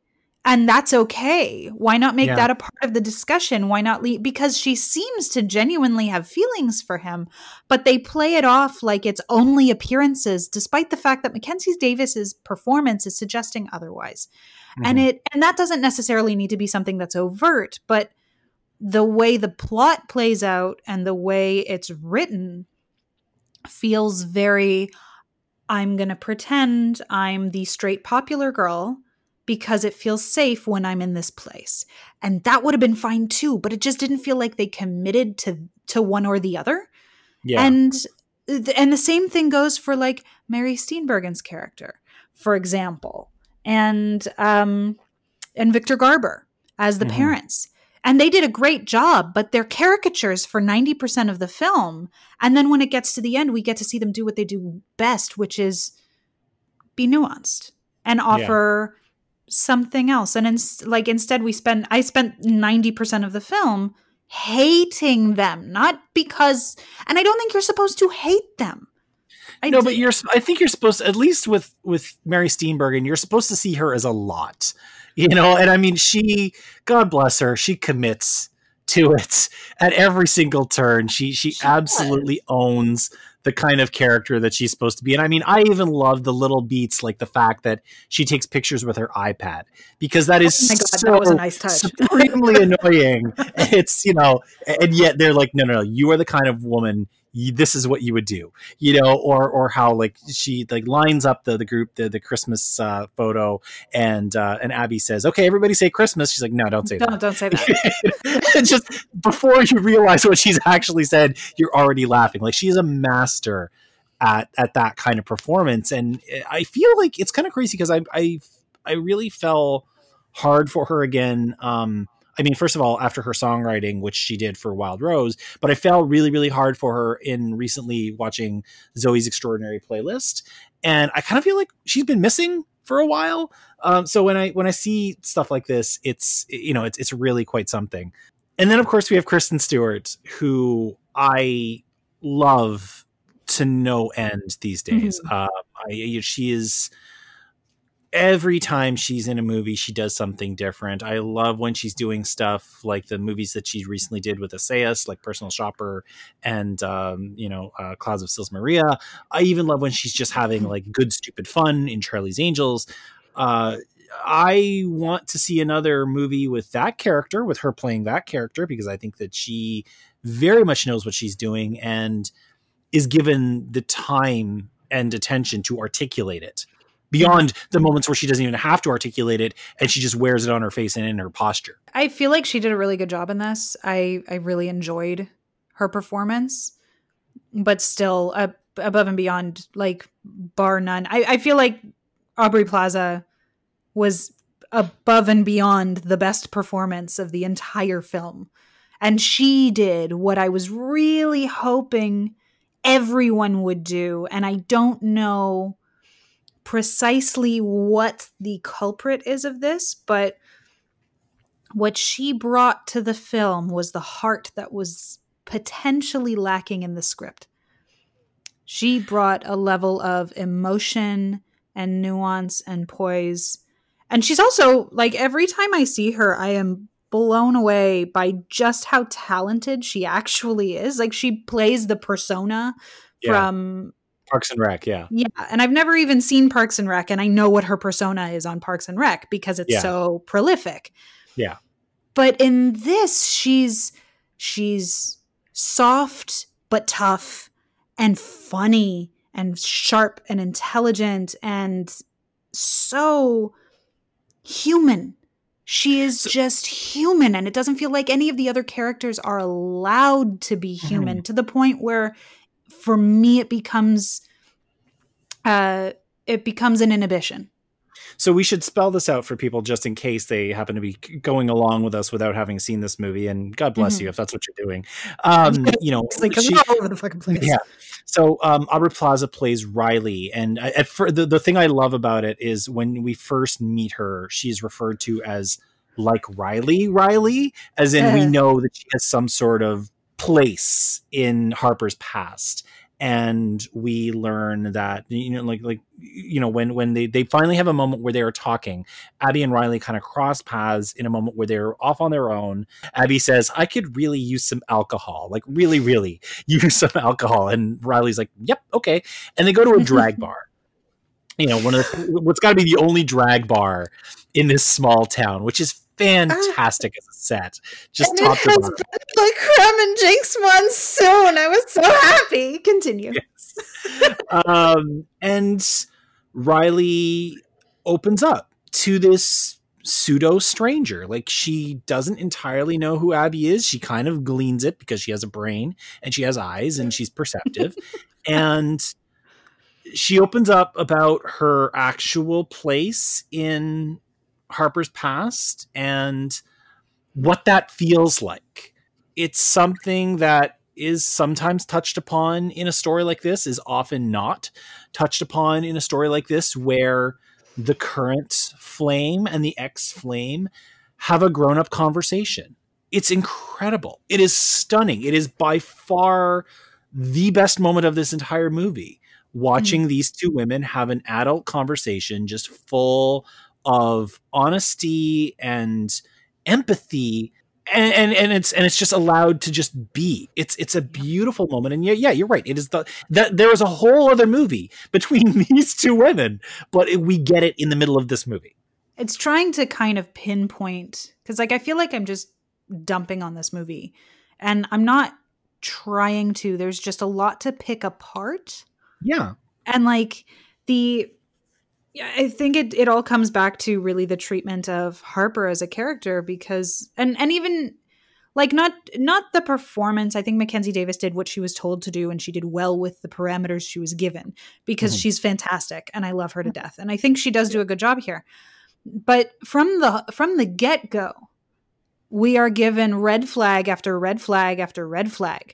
And that's okay. Why not make Yeah. that a part of the discussion? Why not leave? Because she seems to genuinely have feelings for him, but they play it off like it's only appearances, despite the fact that Mackenzie Davis's performance is suggesting otherwise. And Mhm. it and that doesn't necessarily need to be something that's overt, but the way the plot plays out and the way it's written feels very I'm going to pretend I'm the straight popular girl because it feels safe when I'm in this place. And that would have been fine too, but it just didn't feel like they committed to to one or the other. yeah And and the same thing goes for like Mary Steenburgen's character, for example, and um and Victor Garber as the Mhm. parents. And they did a great job, but they're caricatures for 90% of the film. And then when it gets to the end, we get to see them do what they do best, which is be nuanced and offer something else. And in, like instead we spend I spent 90% of the film hating them, not because and I don't think you're supposed to hate them. I no, d- but you're. I think you're supposed, to, at least with with Mary Steenburgen, you're supposed to see her as a lot, you know. And I mean, she, God bless her, she commits to it at every single turn. She she, she absolutely does. owns the kind of character that she's supposed to be. And I mean, I even love the little beats, like the fact that she takes pictures with her iPad because that oh is oh God, so that was a nice touch. supremely annoying. It's you know, and yet they're like, no, no, no, you are the kind of woman this is what you would do you know or or how like she like lines up the the group the the christmas uh, photo and uh, and abby says okay everybody say christmas. She's like no don't say don't, that. don't say that. Just before you realize what she's actually said you're already laughing. Like she's a master at at that kind of performance. And i feel like it's kind of crazy because i i i really fell hard for her again um I mean, first of all, after her songwriting, which she did for Wild Rose, but I fell really, really hard for her in recently watching Zoey's Extraordinary Playlist, and I kind of feel like she's been missing for a while. Um, so when I when I see stuff like this, it's you know it's it's really quite something. And then of course we have Kristen Stewart, who I love to no end these days. Mm-hmm. Uh, I, she is every time she's in a movie, she does something different. I love when she's doing stuff like the movies that she recently did with Assayas, like Personal Shopper and um, you know uh, Clouds of Sils Maria. I even love when she's just having like good stupid fun in Charlie's Angels. Uh, I want to see another movie with that character, with her playing that character, because I think that she very much knows what she's doing and is given the time and attention to articulate it beyond the moments where she doesn't even have to articulate it and she just wears it on her face and in her posture. I feel like she did a really good job in this. I I really enjoyed her performance, but still uh, above and beyond, like bar none. I, I feel like Aubrey Plaza was above and beyond the best performance of the entire film. And she did what I was really hoping everyone would do. And I don't know precisely what the culprit is of this, but what she brought to the film was the heart that was potentially lacking in the script. She brought a level of emotion and nuance and poise. And she's also like every time I see her, I am blown away by just how talented she actually is. Like she plays the persona yeah. from Parks and Rec, yeah. Yeah. And I've never even seen Parks and Rec, and I know what her persona is on Parks and Rec because it's yeah. so prolific. Yeah. But in this, she's she's soft but tough and funny and sharp and intelligent and so human. She is so, just human, and it doesn't feel like any of the other characters are allowed to be human mm-hmm. to the point where for me it becomes uh it becomes an inhibition so we should spell this out for people just in case they happen to be going along with us without having seen this movie. And God bless mm-hmm. you if that's what you're doing. Um, you know, like she, all over the fucking place. Yeah. So um, Aubrey Plaza plays Riley, and at, the the thing I love about it is when we first meet her, she's referred to as like Riley, Riley, as in uh. we know that she has some sort of place in Harper's past. And we learn that you know like like you know when when they they finally have a moment where they are talking abby and riley kind of cross paths in a moment where they're off on their own. Abby says i could really use some alcohol. Like really really use some alcohol. And riley's like yep okay. And they go to a drag bar. You know one of the, what's got to be the only drag bar in this small town which is fantastic as a set. Just and top it has like Creme and Jinkx Monsoon. I was so happy. Continue. Yes. um, and Riley opens up to this pseudo stranger. Like she doesn't entirely know who Abby is. She kind of gleans it because she has a brain and she has eyes and she's perceptive. and she opens up about her actual place in Harper's past and what that feels like. It's something that is sometimes touched upon in a story like this, is often not touched upon in a story like this, where the current flame and the ex flame have a grown up conversation. It's incredible. It is stunning. It is by far the best moment of this entire movie. Watching mm. these two women have an adult conversation just full of honesty and empathy and, and and it's and it's just allowed to just be. It's it's a beautiful moment, and yeah, yeah, you're right. It is the that there is a whole other movie between these two women, but it, we get it in the middle of this movie. It's trying to kind of pinpoint because, like, I feel like I'm just dumping on this movie, and I'm not trying to. There's just a lot to pick apart. Yeah, and like the yeah, I think it it all comes back to really the treatment of Harper as a character because and and even like not not the performance. I think Mackenzie Davis did what she was told to do and she did well with the parameters she was given because mm-hmm. she's fantastic and I love her to death. And I think she does do a good job here. But from the from the get-go, we are given red flag after red flag after red flag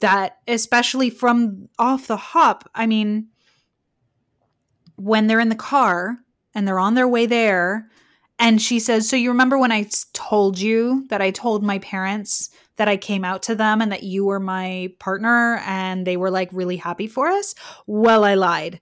that especially from off the hop, I mean, when they're in the car and they're on their way there and she says so you remember when i told you that i told my parents that i came out to them and that you were my partner and they were like really happy for us? Well i lied.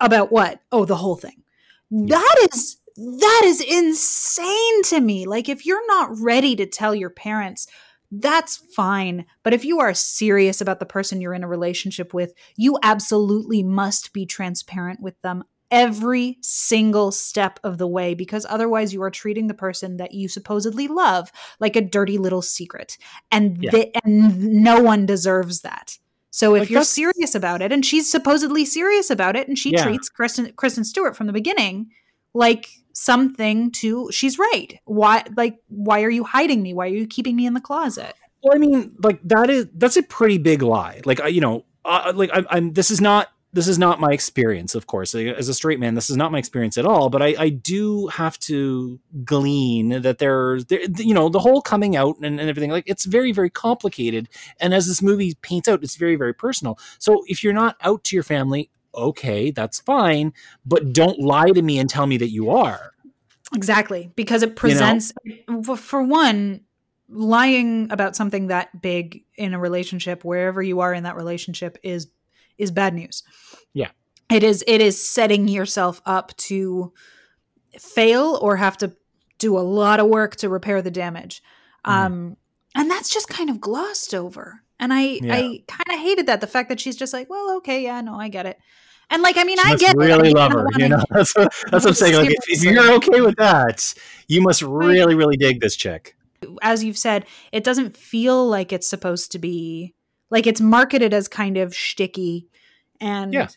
About what? Oh the whole thing. That is that is insane to me. Like if you're not ready to tell your parents that's fine. But if you are serious about the person you're in a relationship with, you absolutely must be transparent with them every single step of the way because otherwise you are treating the person that you supposedly love like a dirty little secret and yeah. th- and no one deserves that so if like you're serious about it and she's supposedly serious about it and she yeah. treats kristen kristen stewart from the beginning like something to she's right. Why like why are you hiding me? Why are you keeping me in the closet? Well i mean like that is that's a pretty big lie. Like I, you know uh, like I, i'm this is not this is not my experience of course. As a straight man this is not my experience at all but i, I do have to glean that there's there, you know the whole coming out and, and everything like it's very very complicated. And as this movie paints out it's very very personal. So if you're not out to your family okay, that's fine, but don't lie to me and tell me that you are. Exactly, because it presents you know? for one lying about something that big in a relationship wherever you are in that relationship is is bad news. Yeah. It is it is setting yourself up to fail or have to do a lot of work to repair the damage. Mm. Um and that's just kind of glossed over. And I yeah. I kind of hated that the fact that she's just like, well, okay, yeah, no, I get it. And like, I mean, she I get really love her. You know, that's what, that's what I'm saying. Like, if, you're okay with that, you must really, really dig this chick. As you've said, it doesn't feel like it's supposed to be like it's marketed as kind of shticky and yeah.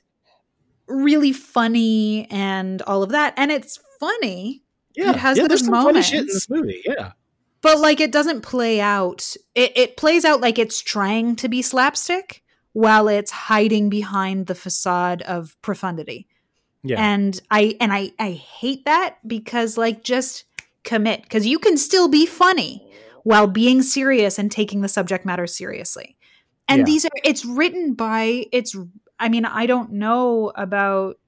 really funny and all of that. And it's funny. Yeah, it has yeah, those moments. in this movie. Yeah, but like it doesn't play out. It, it plays out like it's trying to be slapstick while it's hiding behind the facade of profundity. Yeah. And I and I I hate that because like just commit cuz you can still be funny while being serious and taking the subject matter seriously. And yeah. these are it's written by it's I mean I don't know about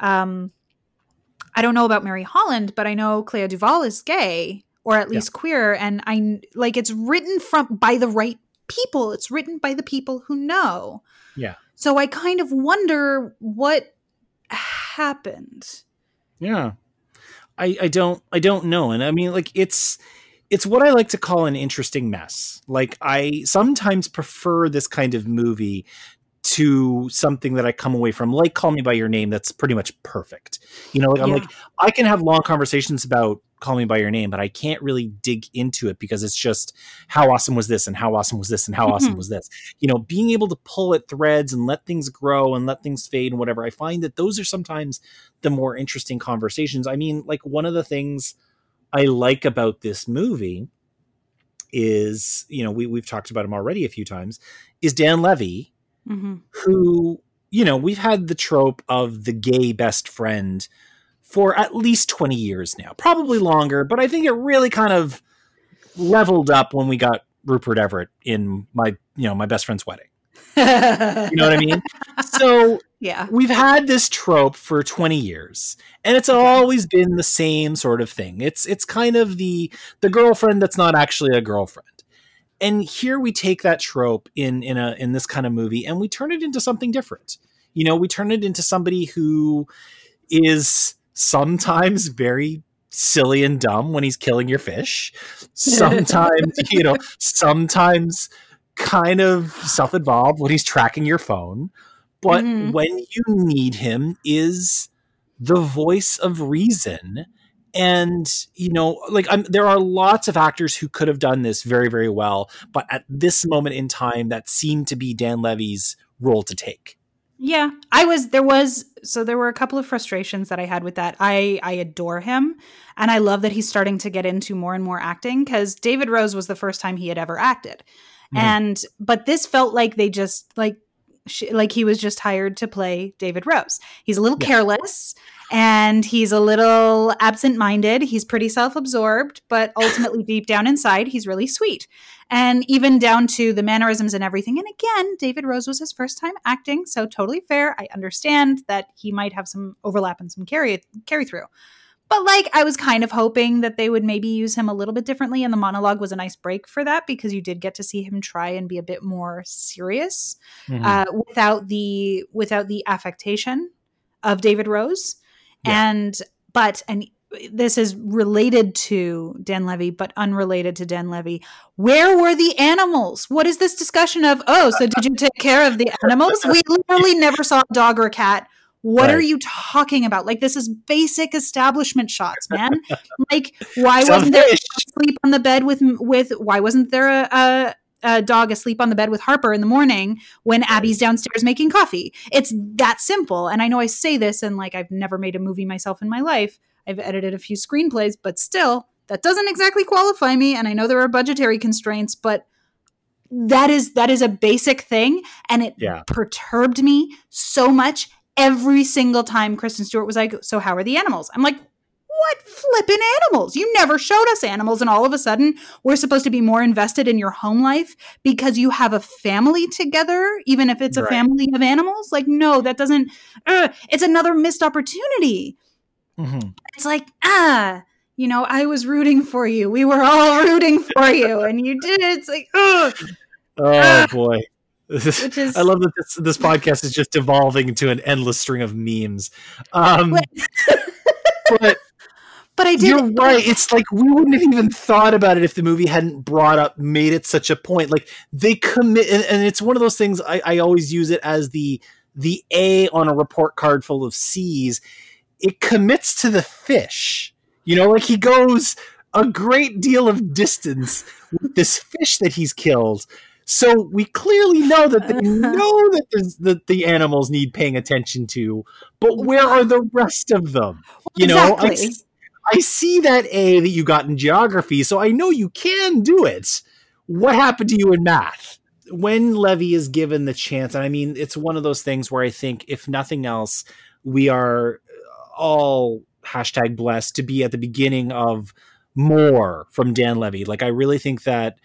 um I don't know about Mary Holland, but I know Clea DuVall is gay or at least yeah. queer and I like it's written from by the right people. It's written by the people who know. Yeah. So I kind of wonder what happened. Yeah. I I don't I don't know. And I mean like it's it's what I like to call an interesting mess. Like I sometimes prefer this kind of movie to something that I come away from, like Call Me by Your Name, that's pretty much perfect. You know, like, I'm like, I can have long conversations about Call Me by Your Name, but I can't really dig into it because it's just how awesome was this and how awesome was this and how mm-hmm. awesome was this. You know, being able to pull at threads and let things grow and let things fade and whatever. I find that those are sometimes the more interesting conversations. I mean, like one of the things I like about this movie is, you know, we, we've talked about him already a few times, is Dan Levy mm-hmm. who, you know, we've had the trope of the gay best friend for at least 20 years now, probably longer, but I think it really kind of leveled up when we got Rupert Everett in my, you know, my best friend's wedding. you know what I mean? So, yeah. We've had this trope for 20 years and it's always been the same sort of thing. It's it's kind of the the girlfriend that's not actually a girlfriend and here we take that trope in in a in this kind of movie and we turn it into something different you know we turn it into somebody who is sometimes very silly and dumb when he's killing your fish. Sometimes, you know, sometimes kind of self-involved when he's tracking your phone. But mm-hmm. when you need him is the voice of reason and you know like I'm, there are lots of actors who could have done this very very well but at this moment in time that seemed to be dan levy's role to take yeah i was there was so there were a couple of frustrations that i had with that i i adore him and i love that he's starting to get into more and more acting because david rose was the first time he had ever acted mm-hmm. and but this felt like they just like she, like he was just hired to play David Rose. He's a little yeah. careless and he's a little absent-minded. He's pretty self-absorbed, but ultimately deep down inside, he's really sweet. And even down to the mannerisms and everything. And again, David Rose was his first time acting, so totally fair. I understand that he might have some overlap and some carry carry through. But like I was kind of hoping that they would maybe use him a little bit differently and the monologue was a nice break for that because you did get to see him try and be a bit more serious mm-hmm. uh, without the without the affectation of David Rose. Yeah. And but and this is related to Dan Levy, but unrelated to Dan Levy. Where were the animals? What is this discussion of? Oh, so did you take care of the animals? We literally never saw a dog or a cat what right. are you talking about? Like this is basic establishment shots, man. like why wasn't there sleep on the bed with with why wasn't there a, a a dog asleep on the bed with Harper in the morning when Abby's downstairs making coffee. It's that simple. And I know I say this and like I've never made a movie myself in my life. I've edited a few screenplays, but still, that doesn't exactly qualify me. And I know there are budgetary constraints, but that is that is a basic thing and it yeah. perturbed me so much every single time Kristen Stewart was like, So, how are the animals? I'm like, What flippin' animals? You never showed us animals. And all of a sudden, we're supposed to be more invested in your home life because you have a family together, even if it's a right. family of animals. Like, no, that doesn't, uh, it's another missed opportunity. Mm-hmm. It's like, ah, you know, I was rooting for you. We were all rooting for you, and you did it. It's like, oh, oh boy. Which is, I love that this, this podcast is just evolving into an endless string of memes. Um, but but I did. You're right. It's like we wouldn't have even thought about it if the movie hadn't brought up, made it such a point. Like they commit, and, and it's one of those things. I, I always use it as the the A on a report card full of C's. It commits to the fish. You know, like he goes a great deal of distance with this fish that he's killed so we clearly know that they know that, that the animals need paying attention to, but where are the rest of them? You exactly. know, I, I see that A that you got in geography, so I know you can do it. What happened to you in math? When Levy is given the chance, and I mean, it's one of those things where I think, if nothing else, we are all hashtag blessed to be at the beginning of more from Dan Levy. Like, I really think that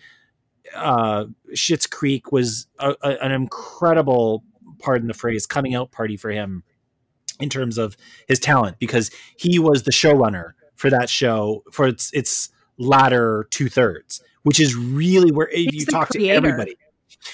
uh, Schitt's Creek was a, a, an incredible, pardon the phrase, coming out party for him in terms of his talent because he was the showrunner for that show for its its latter two thirds, which is really where if you talk creator. to everybody.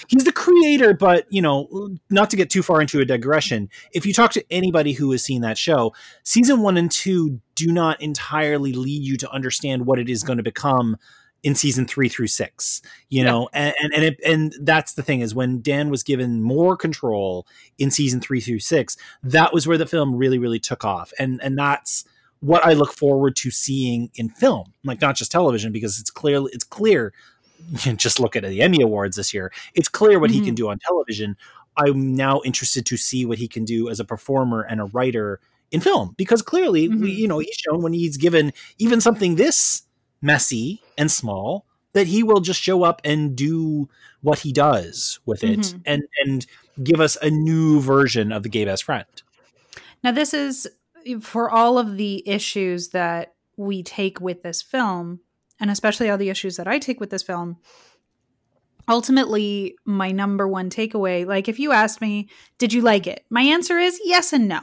He's the creator, but you know, not to get too far into a digression. If you talk to anybody who has seen that show, season one and two do not entirely lead you to understand what it is going to become in season three through six you know yeah. and and and, it, and that's the thing is when dan was given more control in season three through six that was where the film really really took off and and that's what i look forward to seeing in film like not just television because it's clearly it's clear just look at the emmy awards this year it's clear what mm-hmm. he can mm-hmm. do on television i'm now interested to see what he can do as a performer and a writer in film because clearly mm-hmm. we, you know he's shown when he's given even something this messy and small that he will just show up and do what he does with it mm-hmm. and and give us a new version of the gay best friend. Now this is for all of the issues that we take with this film and especially all the issues that I take with this film ultimately my number one takeaway like if you asked me did you like it my answer is yes and no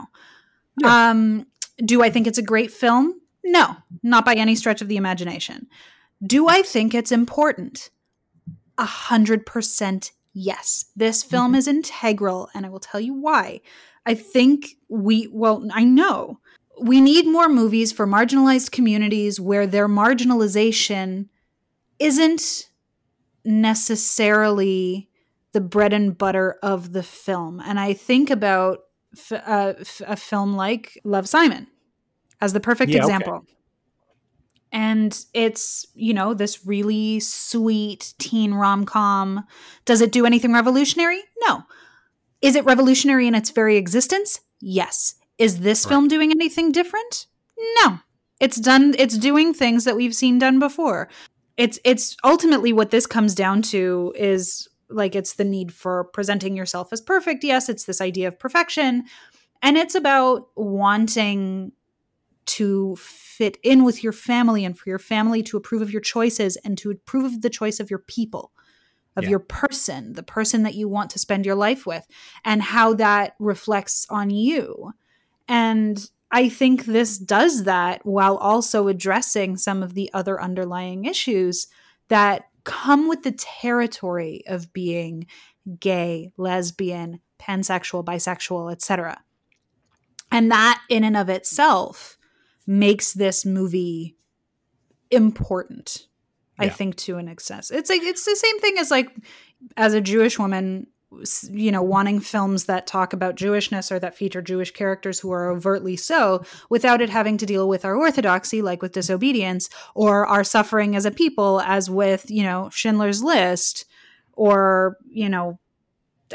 yeah. um do i think it's a great film no, not by any stretch of the imagination. Do I think it's important? A hundred percent yes. This film mm-hmm. is integral, and I will tell you why. I think we, well, I know we need more movies for marginalized communities where their marginalization isn't necessarily the bread and butter of the film. And I think about f- uh, f- a film like Love Simon as the perfect yeah, example. Okay. And it's, you know, this really sweet teen rom com. Does it do anything revolutionary? No. Is it revolutionary in its very existence? Yes. Is this right. film doing anything different? No. It's done it's doing things that we've seen done before. It's it's ultimately what this comes down to is like it's the need for presenting yourself as perfect. Yes, it's this idea of perfection. And it's about wanting to fit in with your family and for your family to approve of your choices and to approve of the choice of your people, of yeah. your person, the person that you want to spend your life with, and how that reflects on you. And I think this does that while also addressing some of the other underlying issues that come with the territory of being gay, lesbian, pansexual, bisexual, etc. And that in and of itself makes this movie important. Yeah. I think to an excess. It's like it's the same thing as like as a Jewish woman you know wanting films that talk about jewishness or that feature jewish characters who are overtly so without it having to deal with our orthodoxy like with disobedience or our suffering as a people as with you know schindler's list or you know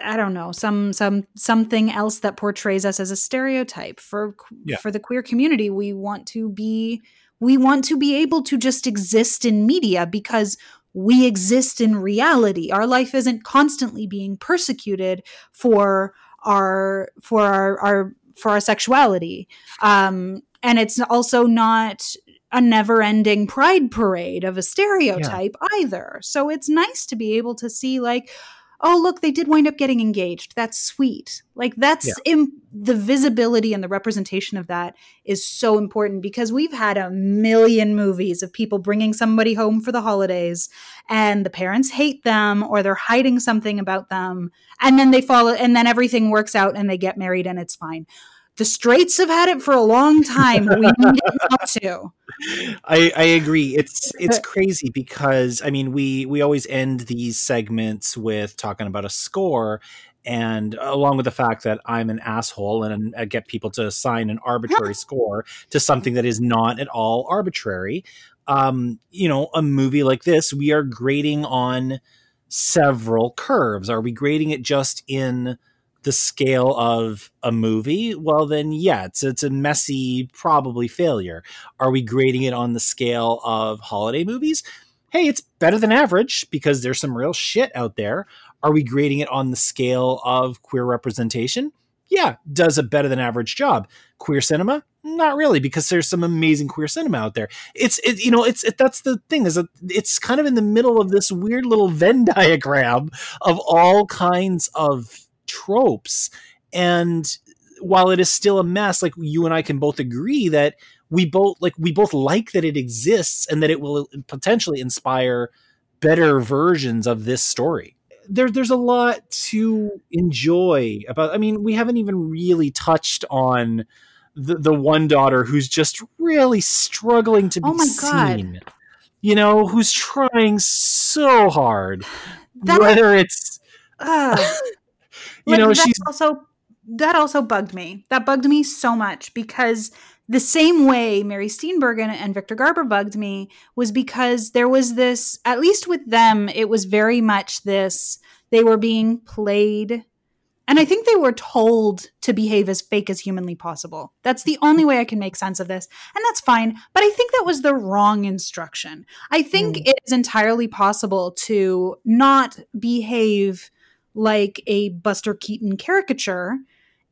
i don't know some some something else that portrays us as a stereotype for yeah. for the queer community we want to be we want to be able to just exist in media because we exist in reality. Our life isn't constantly being persecuted for our for our, our for our sexuality. Um, and it's also not a never-ending pride parade of a stereotype yeah. either. So it's nice to be able to see like oh look they did wind up getting engaged. That's sweet. Like that's yeah. Im- the visibility and the representation of that is so important because we've had a million movies of people bringing somebody home for the holidays and the parents hate them or they're hiding something about them and then they follow and then everything works out and they get married and it's fine the straights have had it for a long time. We need it not to. I, I agree. It's it's crazy because I mean we we always end these segments with talking about a score, and along with the fact that I'm an asshole and I get people to assign an arbitrary score to something that is not at all arbitrary. Um, you know, a movie like this, we are grading on several curves. Are we grading it just in the scale of a movie, well, then yeah, it's it's a messy, probably failure. Are we grading it on the scale of holiday movies? Hey, it's better than average because there's some real shit out there. Are we grading it on the scale of queer representation? Yeah, does a better than average job. Queer cinema? Not really, because there's some amazing queer cinema out there. It's it, you know, it's it, that's the thing is that it's kind of in the middle of this weird little Venn diagram of all kinds of tropes. And while it is still a mess, like you and I can both agree that we both like we both like that it exists and that it will potentially inspire better versions of this story. There, there's a lot to enjoy about. I mean, we haven't even really touched on the the one daughter who's just really struggling to be oh seen. God. You know, who's trying so hard. That, whether it's uh, you know, she's also that also bugged me. That bugged me so much because the same way Mary Steenburgen and Victor Garber bugged me was because there was this, at least with them, it was very much this, they were being played. And I think they were told to behave as fake as humanly possible. That's the only way I can make sense of this. And that's fine. But I think that was the wrong instruction. I think mm. it is entirely possible to not behave like a Buster Keaton caricature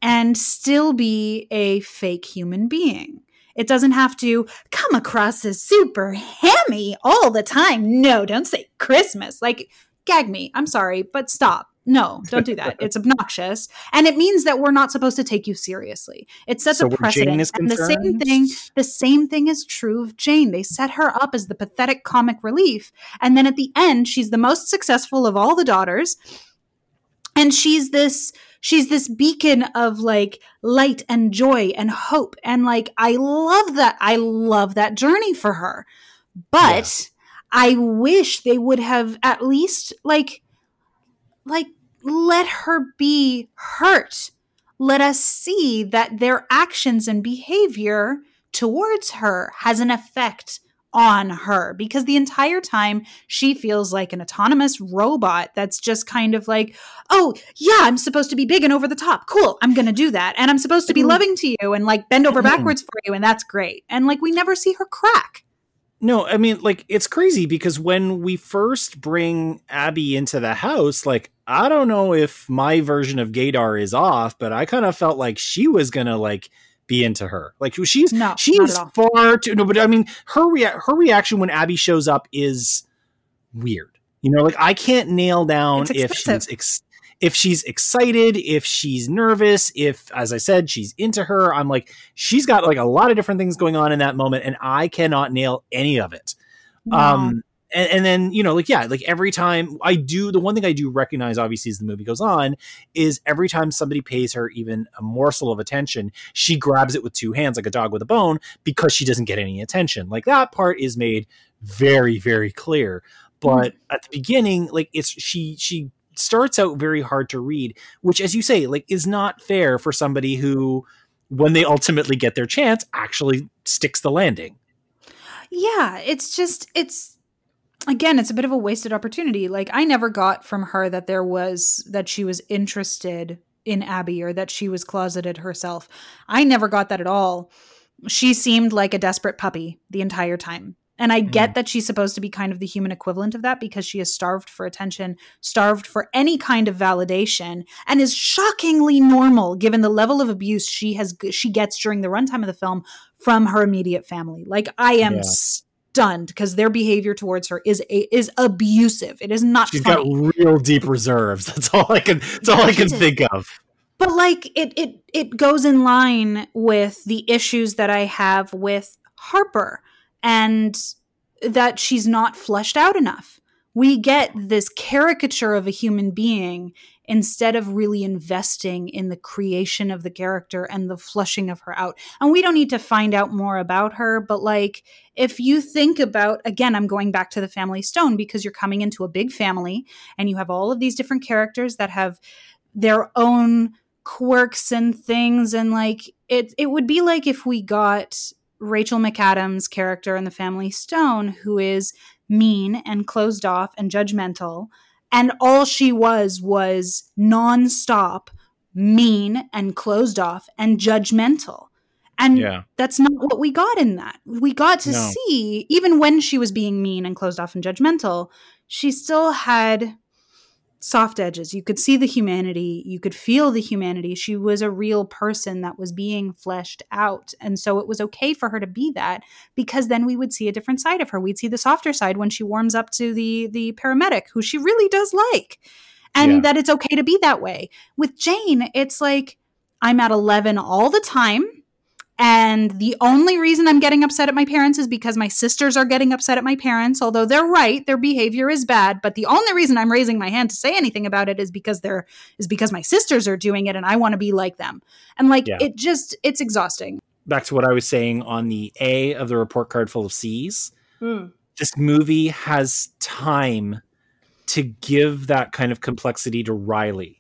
and still be a fake human being. It doesn't have to come across as super hammy all the time. No, don't say Christmas. Like, gag me. I'm sorry, but stop. No, don't do that. it's obnoxious. And it means that we're not supposed to take you seriously. It sets so a precedent. And the same thing, the same thing is true of Jane. They set her up as the pathetic comic relief. And then at the end, she's the most successful of all the daughters and she's this she's this beacon of like light and joy and hope. And like i love that i love that journey for her. But yeah. i wish they would have at least like like let her be hurt. Let us see that their actions and behavior towards her has an effect on her because the entire time she feels like an autonomous robot that's just kind of like, oh, yeah, I'm supposed to be big and over the top. Cool. I'm going to do that. And I'm supposed to be mm-hmm. loving to you and like bend over mm-hmm. backwards for you. And that's great. And like we never see her crack. No, I mean, like, it's crazy because when we first bring Abby into the house, like, I don't know if my version of Gaydar is off, but I kind of felt like she was going to, like, be into her. Like she's no, she's far too no, but I mean her rea- her reaction when Abby shows up is weird. You know, like I can't nail down if she's ex- if she's excited, if she's nervous, if as I said she's into her. I'm like she's got like a lot of different things going on in that moment and I cannot nail any of it. No. Um and, and, then you know like yeah like every time i do the one thing i do recognize obviously as the movie goes on is every time somebody pays her even a morsel of attention she grabs it with two hands like a dog with a bone because she doesn't get any attention. Like that part is made very very clear. But mm-hmm. at the beginning like it's she she starts out very hard to read which as you say like is not fair for somebody who when they ultimately get their chance actually sticks the landing. Yeah it's just it's again, it's a bit of a wasted opportunity. Like I never got from her that there was that she was interested in Abby or that she was closeted herself. I never got that at all. She seemed like a desperate puppy the entire time. And I get mm. that she's supposed to be kind of the human equivalent of that because she is starved for attention, starved for any kind of validation, and is shockingly normal given the level of abuse she has she gets during the runtime of the film from her immediate family. Like I am yeah stunned because their behavior towards her is a, is abusive. It is not. She's funny. got real deep reserves. That's all I can. That's all I can think of. But like it, it, it goes in line with the issues that I have with Harper, and that she's not fleshed out enough. We get this caricature of a human being instead of really investing in the creation of the character and the flushing of her out. And we don't need to find out more about her, but like if you think about again, I'm going back to the family stone because you're coming into a big family and you have all of these different characters that have their own quirks and things and like it it would be like if we got Rachel McAdams' character in the Family Stone, who is mean and closed off and judgmental, and all she was was nonstop mean and closed off and judgmental. And yeah. that's not what we got in that. We got to no. see, even when she was being mean and closed off and judgmental, she still had soft edges. You could see the humanity, you could feel the humanity. She was a real person that was being fleshed out. And so it was okay for her to be that because then we would see a different side of her. We'd see the softer side when she warms up to the the paramedic who she really does like. And yeah. that it's okay to be that way. With Jane, it's like I'm at 11 all the time and the only reason I'm getting upset at my parents is because my sisters are getting upset at my parents, although they're right, their behavior is bad. But the only reason I'm raising my hand to say anything about it is because they're is because my sisters are doing it and I want to be like them. And like yeah. it just it's exhausting. Back to what I was saying on the A of the report card full of C's. Mm. This movie has time to give that kind of complexity to Riley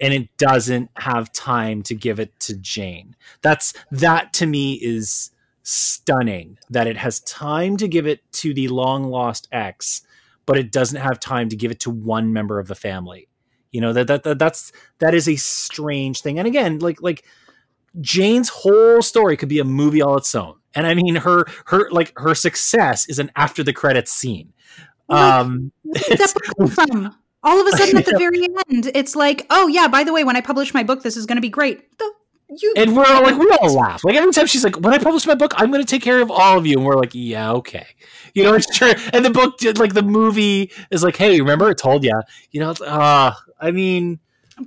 and it doesn't have time to give it to Jane. That's that to me is stunning that it has time to give it to the long lost ex, but it doesn't have time to give it to one member of the family. You know that, that, that that's that is a strange thing. And again, like like Jane's whole story could be a movie all its own. And I mean her her like her success is an after the credits scene. Um, all of a sudden, at the very end, it's like, oh yeah, by the way, when I publish my book, this is going to be great. The, you, and we're all like, we all laugh. Like every time she's like, when I publish my book, I'm going to take care of all of you, and we're like, yeah, okay, you know, it's true. And the book, did, like the movie, is like, hey, remember, I told you, you know, uh, I mean,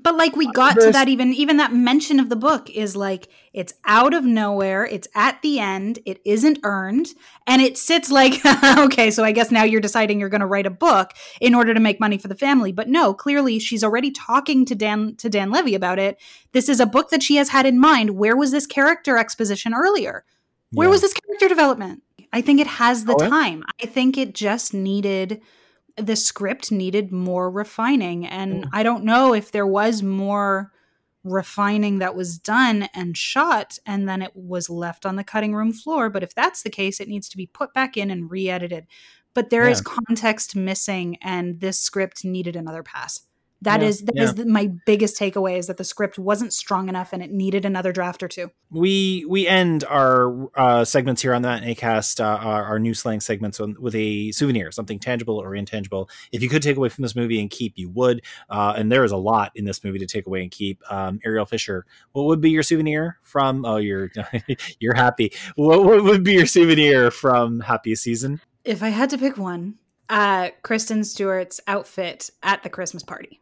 But like we got to that even even that mention of the book is like it's out of nowhere, it's at the end, it isn't earned, and it sits like okay, so I guess now you're deciding you're going to write a book in order to make money for the family. But no, clearly she's already talking to Dan to Dan Levy about it. This is a book that she has had in mind. Where was this character exposition earlier? Where yeah. was this character development? I think it has the oh, time. I think it just needed the script needed more refining. And mm. I don't know if there was more refining that was done and shot and then it was left on the cutting room floor. But if that's the case, it needs to be put back in and re edited. But there yeah. is context missing, and this script needed another pass. That yeah, is that yeah. is the, my biggest takeaway is that the script wasn't strong enough and it needed another draft or two. We we end our uh, segments here on that Acast, uh, our, our, new slang segments on, with a souvenir, something tangible or intangible. If you could take away from this movie and keep, you would. Uh, and there is a lot in this movie to take away and keep. Um, Ariel Fisher, what would be your souvenir from? Oh, you're you're happy. What, what would be your souvenir from Happy Season? If I had to pick one, uh, Kristen Stewart's outfit at the Christmas party.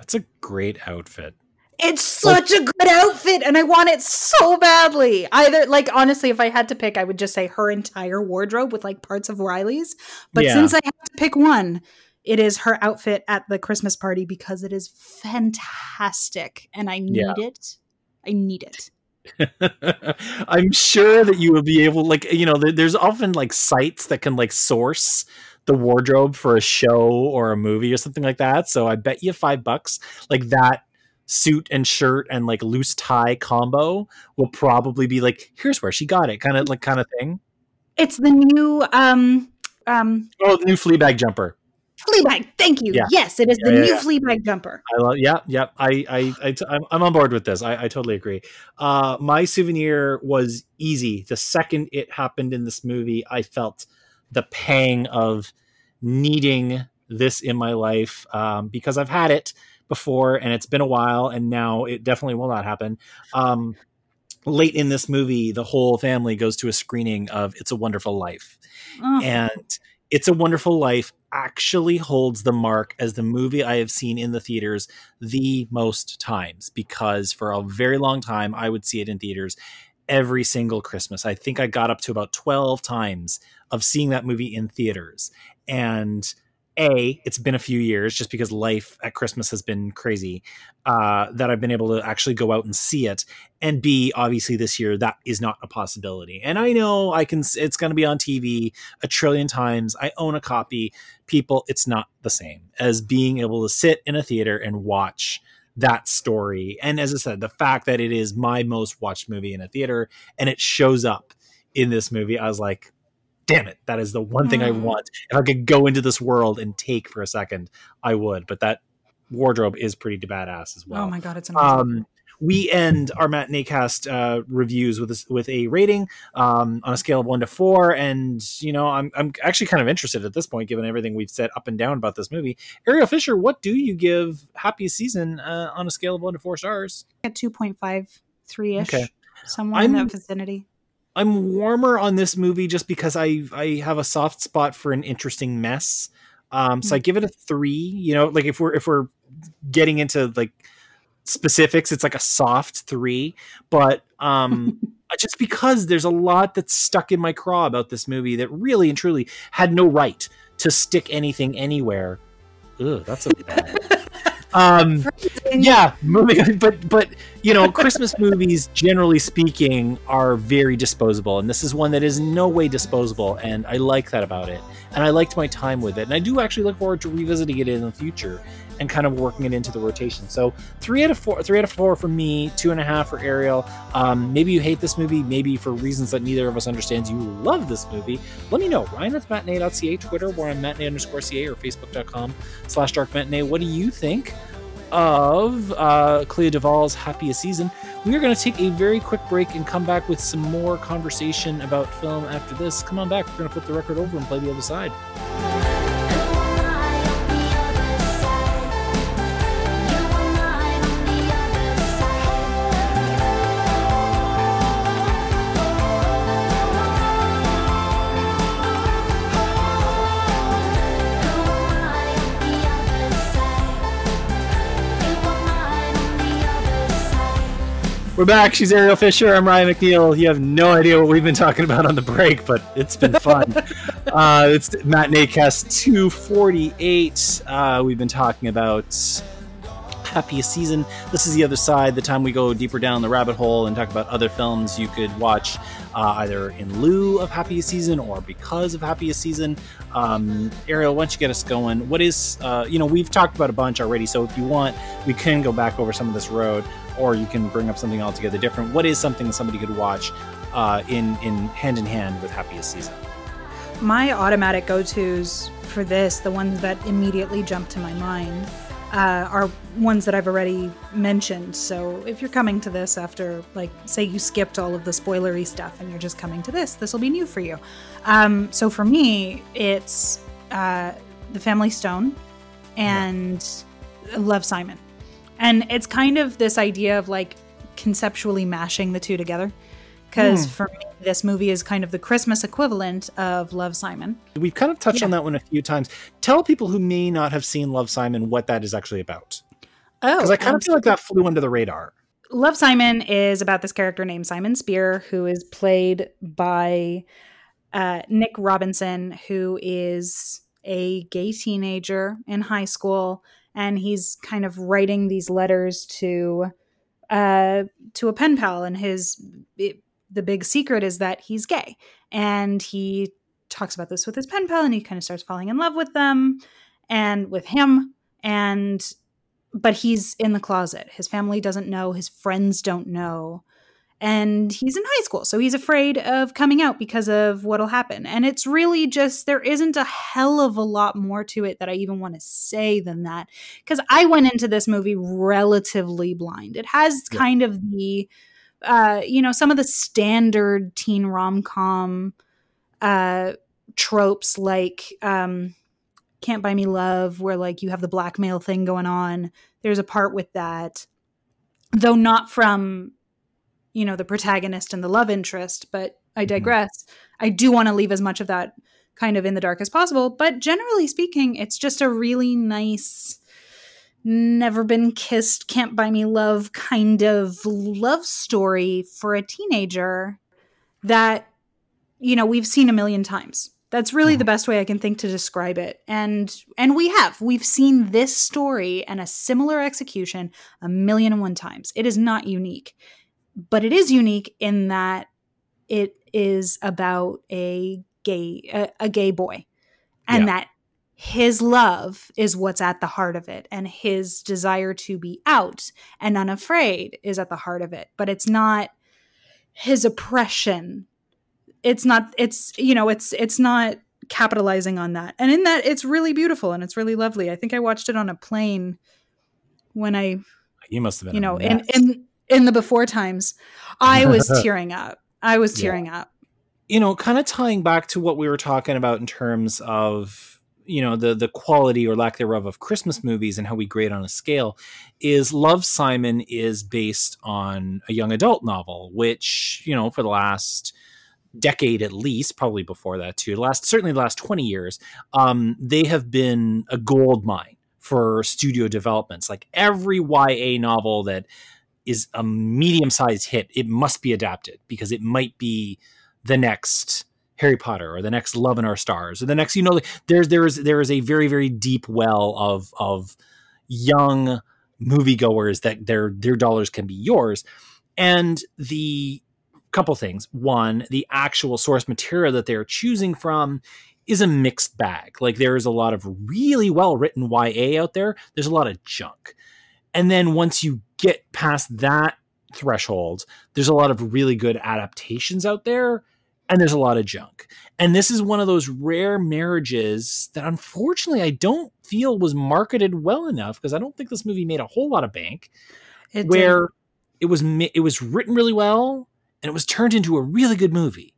That's a great outfit. It's such a good outfit, and I want it so badly. Either, like, honestly, if I had to pick, I would just say her entire wardrobe with like parts of Riley's. But yeah. since I have to pick one, it is her outfit at the Christmas party because it is fantastic, and I need yeah. it. I need it. I'm sure that you will be able, like, you know, there's often like sites that can like source the wardrobe for a show or a movie or something like that. So I bet you five bucks, like that suit and shirt and like loose tie combo will probably be like, here's where she got it, kind of like kind of thing. It's the new um um oh the new Fleabag jumper. Fleabag, thank you. Yeah. Yes, it is yeah, the yeah, new yeah. Fleabag jumper. I love. Yeah, yeah. I, I, I, I'm, I'm on board with this. I, I totally agree. Uh, my souvenir was easy. The second it happened in this movie, I felt the pang of needing this in my life um, because I've had it before and it's been a while and now it definitely will not happen. Um, late in this movie, the whole family goes to a screening of It's a Wonderful Life. Oh. And It's a Wonderful Life actually holds the mark as the movie I have seen in the theaters the most times because for a very long time I would see it in theaters every single Christmas. I think I got up to about 12 times of seeing that movie in theaters. And a it's been a few years just because life at christmas has been crazy uh, that i've been able to actually go out and see it and b obviously this year that is not a possibility and i know i can it's going to be on tv a trillion times i own a copy people it's not the same as being able to sit in a theater and watch that story and as i said the fact that it is my most watched movie in a theater and it shows up in this movie i was like damn it, that is the one thing I mm. want. If I could go into this world and take for a second, I would. But that wardrobe is pretty badass as well. Oh my god, it's amazing. Um, we end our matinee cast uh, reviews with a, with a rating um, on a scale of one to four, and you know I'm I'm actually kind of interested at this point, given everything we've said up and down about this movie. Ariel Fisher, what do you give Happy Season uh, on a scale of one to four stars? At two point five three ish, okay. somewhere I'm, in that vicinity. I'm warmer on this movie just because I I have a soft spot for an interesting mess. Um, so I mm. give it a three. You know, like if we're if we're getting into like specifics, it's like a soft three. But um, just because there's a lot that's stuck in my craw about this movie that really and truly had no right to stick anything anywhere. Ugh, that's a bad. Um, yeah, moving, but but you know, Christmas movies, generally speaking, are very disposable, and this is one that is no way disposable, and I like that about it, and I liked my time with it, and I do actually look forward to revisiting it in the future and kind of working it into the rotation. So three out of four, three out of four for me, two and a half for Ariel. Um, maybe you hate this movie, maybe for reasons that neither of us understands, you love this movie. Let me know. Ryan at matinee.ca, Twitter, we're on matinee underscore ca or facebook.com slash dark matinee. What do you think? of uh, Clea DuVall's Happiest Season. We are going to take a very quick break and come back with some more conversation about film after this. Come on back. We're going to flip the record over and play the other side. We're back. She's Ariel Fisher. I'm Ryan McNeil. You have no idea what we've been talking about on the break, but it's been fun. uh, it's Matinee Cast 248. Uh, we've been talking about happiest season. This is the other side, the time we go deeper down the rabbit hole and talk about other films you could watch uh, either in lieu of happiest season or because of happiest season. Um, Ariel, why don't you get us going? What is, uh, you know, we've talked about a bunch already, so if you want, we can go back over some of this road or you can bring up something altogether different. What is something that somebody could watch uh, in, in hand in hand with happiest season? My automatic go tos for this, the ones that immediately jump to my mind, uh, are ones that I've already mentioned. So if you're coming to this after, like, say you skipped all of the spoilery stuff and you're just coming to this, this will be new for you. Um, so for me, it's uh, The Family Stone and yeah. Love Simon. And it's kind of this idea of like conceptually mashing the two together. Because mm. for me this movie is kind of the christmas equivalent of love simon. We've kind of touched yeah. on that one a few times. Tell people who may not have seen love simon what that is actually about. Oh because i kind of feel like that flew under the radar. Love simon is about this character named simon spier who is played by uh, nick robinson who is a gay teenager in high school and he's kind of writing these letters to uh, to a pen pal and his it, the big secret is that he's gay. And he talks about this with his pen pal and he kind of starts falling in love with them and with him. And, but he's in the closet. His family doesn't know, his friends don't know. And he's in high school, so he's afraid of coming out because of what'll happen. And it's really just, there isn't a hell of a lot more to it that I even want to say than that. Because I went into this movie relatively blind. It has yeah. kind of the, uh, you know, some of the standard teen rom com uh, tropes like um, Can't Buy Me Love, where like you have the blackmail thing going on. There's a part with that, though not from, you know, the protagonist and the love interest, but I mm-hmm. digress. Mm-hmm. I do want to leave as much of that kind of in the dark as possible. But generally speaking, it's just a really nice never been kissed, can't buy me love kind of love story for a teenager that, you know, we've seen a million times. That's really the mm-hmm. best way I can think to describe it. And and we have. We've seen this story and a similar execution a million and one times. It is not unique. But it is unique in that it is about a gay a, a gay boy. And yeah. that his love is what's at the heart of it and his desire to be out and unafraid is at the heart of it. But it's not his oppression. It's not it's you know it's it's not capitalizing on that. And in that it's really beautiful and it's really lovely. I think i watched it on a plane when i you must have been you know in in in the before times i was tearing up i was tearing yeah. up you know kind of tying back to what we were talking about in terms of you know the the quality or lack thereof of Christmas movies and how we grade on a scale is Love Simon is based on a young adult novel, which you know for the last decade at least, probably before that too, last certainly the last twenty years, um, they have been a gold mine for studio developments. Like every YA novel that is a medium sized hit, it must be adapted because it might be the next Harry Potter or the next Love in Our Stars or the next, you know, there's there is there is a very very deep well of of young moviegoers that their their dollars can be yours, and the couple things. One, the actual source material that they're choosing from is a mixed bag. Like there is a lot of really well written YA out there. There's a lot of junk, and then once you get past that threshold, there's a lot of really good adaptations out there and there's a lot of junk. And this is one of those rare marriages that unfortunately I don't feel was marketed well enough because I don't think this movie made a whole lot of bank. It where did. it was it was written really well and it was turned into a really good movie.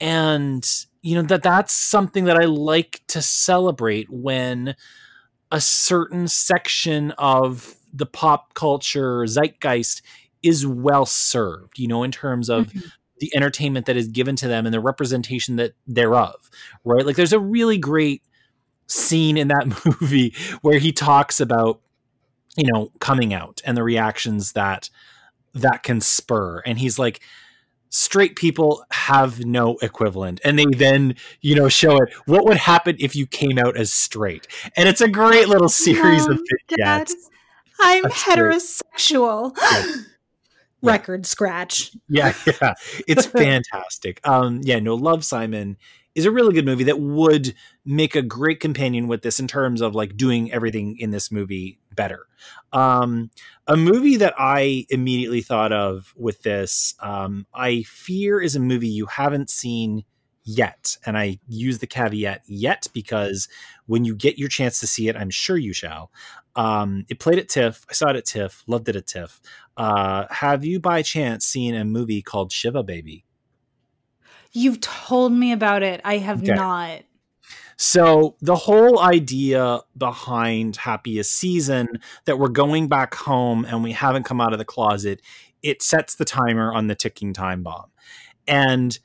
And you know that that's something that I like to celebrate when a certain section of the pop culture zeitgeist is well served, you know, in terms of mm-hmm. the entertainment that is given to them and the representation that thereof right? Like there's a really great scene in that movie where he talks about you know coming out and the reactions that that can spur. And he's like, straight people have no equivalent. And they then you know show it. What would happen if you came out as straight? And it's a great little series Mom, of vignettes i'm heterosexual. Yeah. record scratch. Yeah yeah. It's fantastic. Um yeah no love simon is a really good movie that would make a great companion with this in terms of like doing everything in this movie better. Um, a movie that I immediately thought of with this, um, I fear is a movie you haven't seen yet. And I use the caveat yet because when you get your chance to see it, I'm sure you shall. Um, it played at TIFF. I saw it at TIFF, loved it at TIFF. Uh, have you by chance seen a movie called Shiva Baby? You've told me about it. I have okay. not. So the whole idea behind Happiest Season that we're going back home and we haven't come out of the closet, it sets the timer on the ticking time bomb. And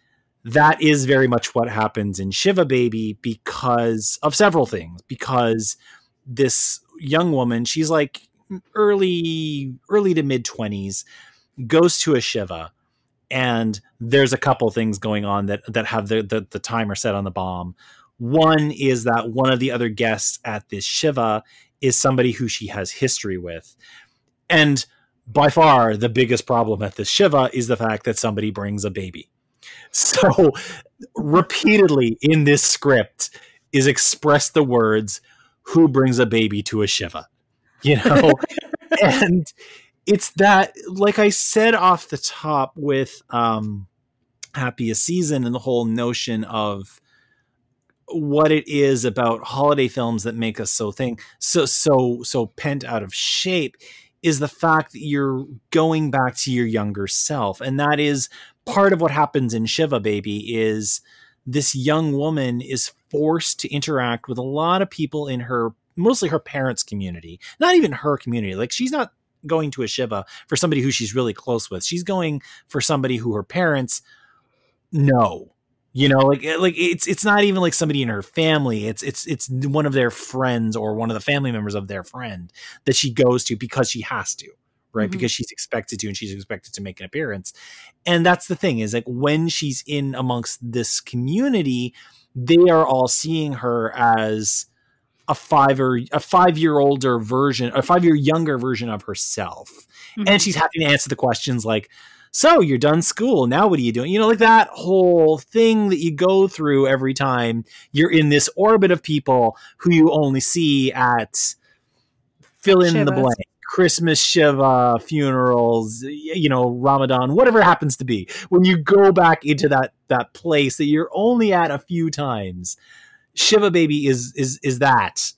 that is very much what happens in Shiva Baby because of several things. Because this young woman, she's like early early to mid 20s, goes to a Shiva and there's a couple things going on that that have the, the, the timer set on the bomb. One is that one of the other guests at this shiva is somebody who she has history with, and by far the biggest problem at this shiva is the fact that somebody brings a baby. So repeatedly in this script is expressed the words "Who brings a baby to a shiva," you know, and it's that like i said off the top with um happiest season and the whole notion of what it is about holiday films that make us so think so so so pent out of shape is the fact that you're going back to your younger self. And that is part of what happens in shiva baby is this young woman is forced to interact with a lot of people in her mostly her parents community not even her community like she's not going to a shiva for somebody who she's really close with. She's going for somebody who her parents know. You know, like eh, like it's it's not even like somebody in her family. It's it's it's one of their friends or one of the family members of their friend that she goes to because she has to right? Mm-hmm. Because she's expected to and she's expected to make an appearance. And that's the thing is like when she's in amongst this community, they are all seeing her as a five or a five year older version, a five year younger version of herself. Mm-hmm. And she's having to answer the questions like, so you're done school. Now what are you doing? You know, like that whole thing that you go through every time you're in this orbit of people who you only see at fill in Shivas. the blank. Christmas Shiva, funerals, you know, Ramadan, whatever happens to be. When you go back into that that place that you're only at a few times, Shiva Baby is is is that,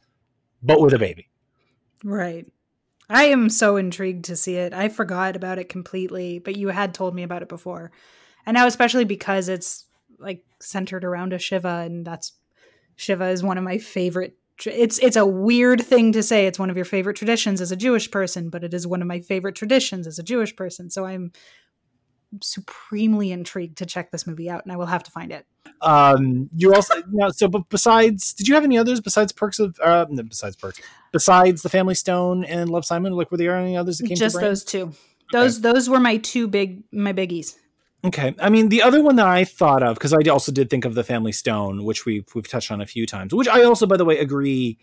but with a baby. Right. I am so intrigued to see it. I forgot about it completely, but you had told me about it before. And now especially because it's like centered around a Shiva and that's Shiva is one of my favorite it's it's a weird thing to say it's one of your favorite traditions as a Jewish person, but it is one of my favorite traditions as a Jewish person. So I'm supremely intrigued to check this movie out and I will have to find it. Um, you also, you know, so but besides, did you have any others besides Perks of, uh, besides Perks, besides The Family Stone and Love Simon? Like, were there any others that came? Just those two. Those okay. those were my two big my biggies. Okay, I mean the other one that I thought of because I also did think of The Family Stone, which we've we've touched on a few times. Which I also, by the way, agree.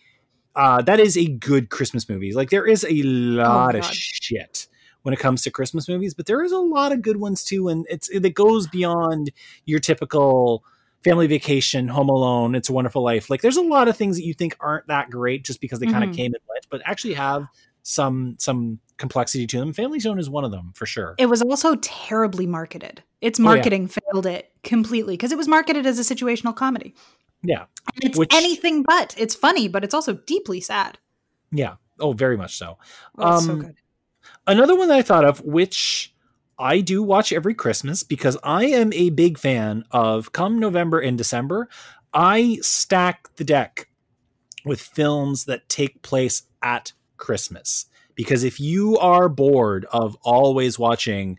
Uh, that is a good Christmas movie. Like there is a lot oh, of shit when it comes to Christmas movies, but there is a lot of good ones too, and it's it goes beyond your typical family vacation, home alone, it's a wonderful life. Like there's a lot of things that you think aren't that great just because they mm-hmm. kind of came and went, but actually have some some complexity to them. Family Stone is one of them for sure. It was also terribly marketed. Its marketing oh, yeah. failed it completely because it was marketed as a situational comedy. Yeah. And it's Which, anything but. It's funny, but it's also deeply sad. Yeah. Oh, very much so. Oh, um, so good. Another one that I thought of, which I do watch every Christmas because I am a big fan of come November and December, I stack the deck with films that take place at Christmas. Because if you are bored of always watching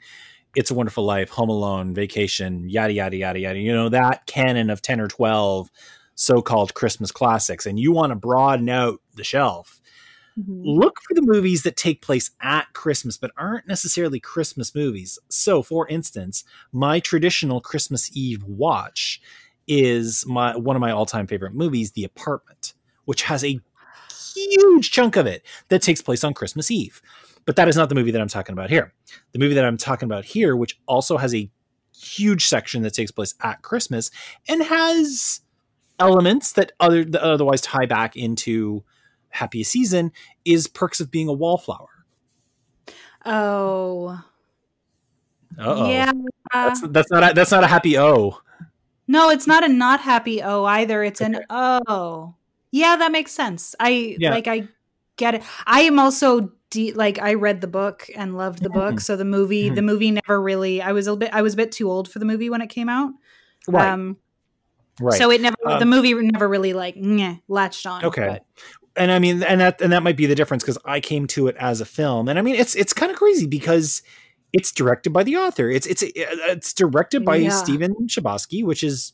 It's a Wonderful Life, Home Alone, Vacation, yada, yada, yada, yada, you know, that canon of 10 or 12 so called Christmas classics, and you want to broaden out the shelf, Mhm. look for the movies that take place at Christmas but aren't necessarily Christmas movies. So, for instance, my traditional Christmas Eve watch is my one of my all-time favorite movies, The Apartment, which has a huge chunk of it that takes place on Christmas Eve. But that is not the movie that I'm talking about here. The movie that I'm talking about here, which also has a huge section that takes place at Christmas and has elements that other that otherwise tie back into happiest season is perks of being a wallflower. Oh. Uh-oh. Yeah. That's that's not a, that's not a happy O. No, it's not a not happy O either. It's an O. Yeah, that makes sense. I Yeah. like I get it. I am also de- like I read the book and loved the book, Mhm. so the movie Mhm. the movie never really I was a bit I was a bit too old for the movie when it came out. Right. Um right. so it never Um, the movie never really like latched on. Okay. but- and I mean, and that and that might be the difference because I came to it as a film, and I mean, it's it's kind of crazy because it's directed by the author. It's it's it's directed by Yeah. Stephen Chbosky, which is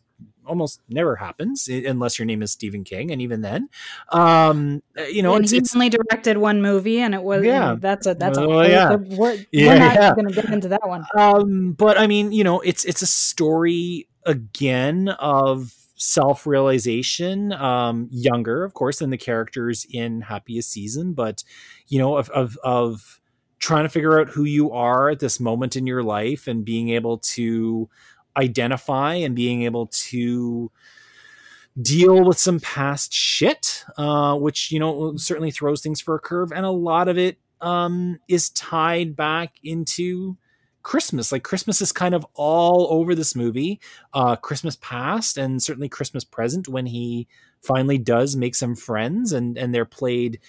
almost never happens unless your name is Stephen King, and even then, um, uh, you know, and it's, he it's only directed one movie, and it was Yeah. That's a that's a Oh, whole- yeah. We're, Yeah, we're not yeah. going to get into that one. um but i mean you know it's it's a story again of self-realization um younger of course than the characters in happiest season but you know of of of trying to figure out who you are at this moment in your life and being able to identify and being able to deal with some past shit uh which you know certainly throws things for a curve and a lot of it um is tied back into Christmas. Like Christmas is kind of all over this movie. Uh, Christmas past and certainly Christmas present when he finally does make some friends and and they're played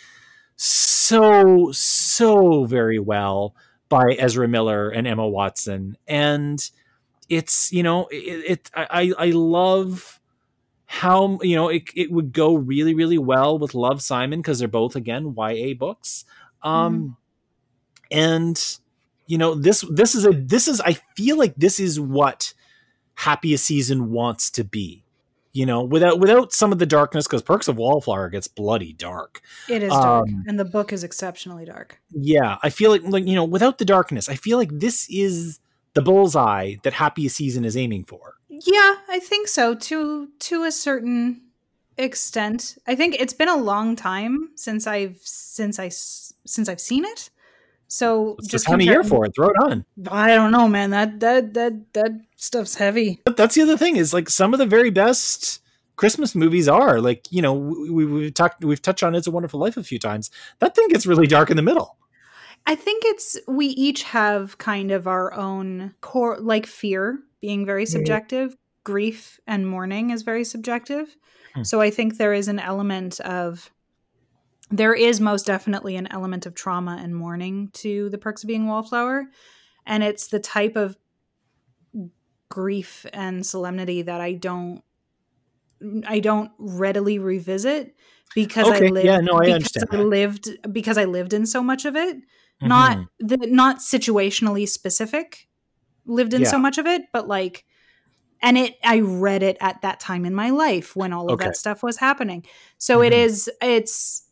so so very well by Ezra Miller and Emma Watson. And it's you know it, it I I love how you know it, it would go really really well with Love Simon because they're both again YA books. Um and you know this this is a this is i feel like this is what happiest season wants to be you know without without some of the darkness because perks of wallflower gets bloody dark It is dark, Um, and the book is exceptionally dark. yeah i feel like like you know without the darkness i feel like this is the bullseye that happiest season is aiming for Yeah, I think so. To to a certain extent, I think it's been a long time since I've since I since I've seen it. So it's just time of year for it throw it on I don't know, man. That that that that stuff's heavy. but that's the other thing is like some of the very best christmas movies are like you know we, we, we've talked we've touched on it's a wonderful life a few times that thing gets really dark in the middle I think it's we each have kind of our own core like fear being very subjective, grief and mourning is very subjective. Hmm. So I think there is an element of there is most definitely an element of trauma and mourning to the perks of being wallflower. And it's the type of grief and solemnity that I don't I don't readily revisit because I lived yeah, no, I because I lived because I lived in so much of it not Mhm. the not situationally specific lived in so much of it but like and it i read it at that time in my life when all of Okay. that stuff was happening so it Mhm. is it's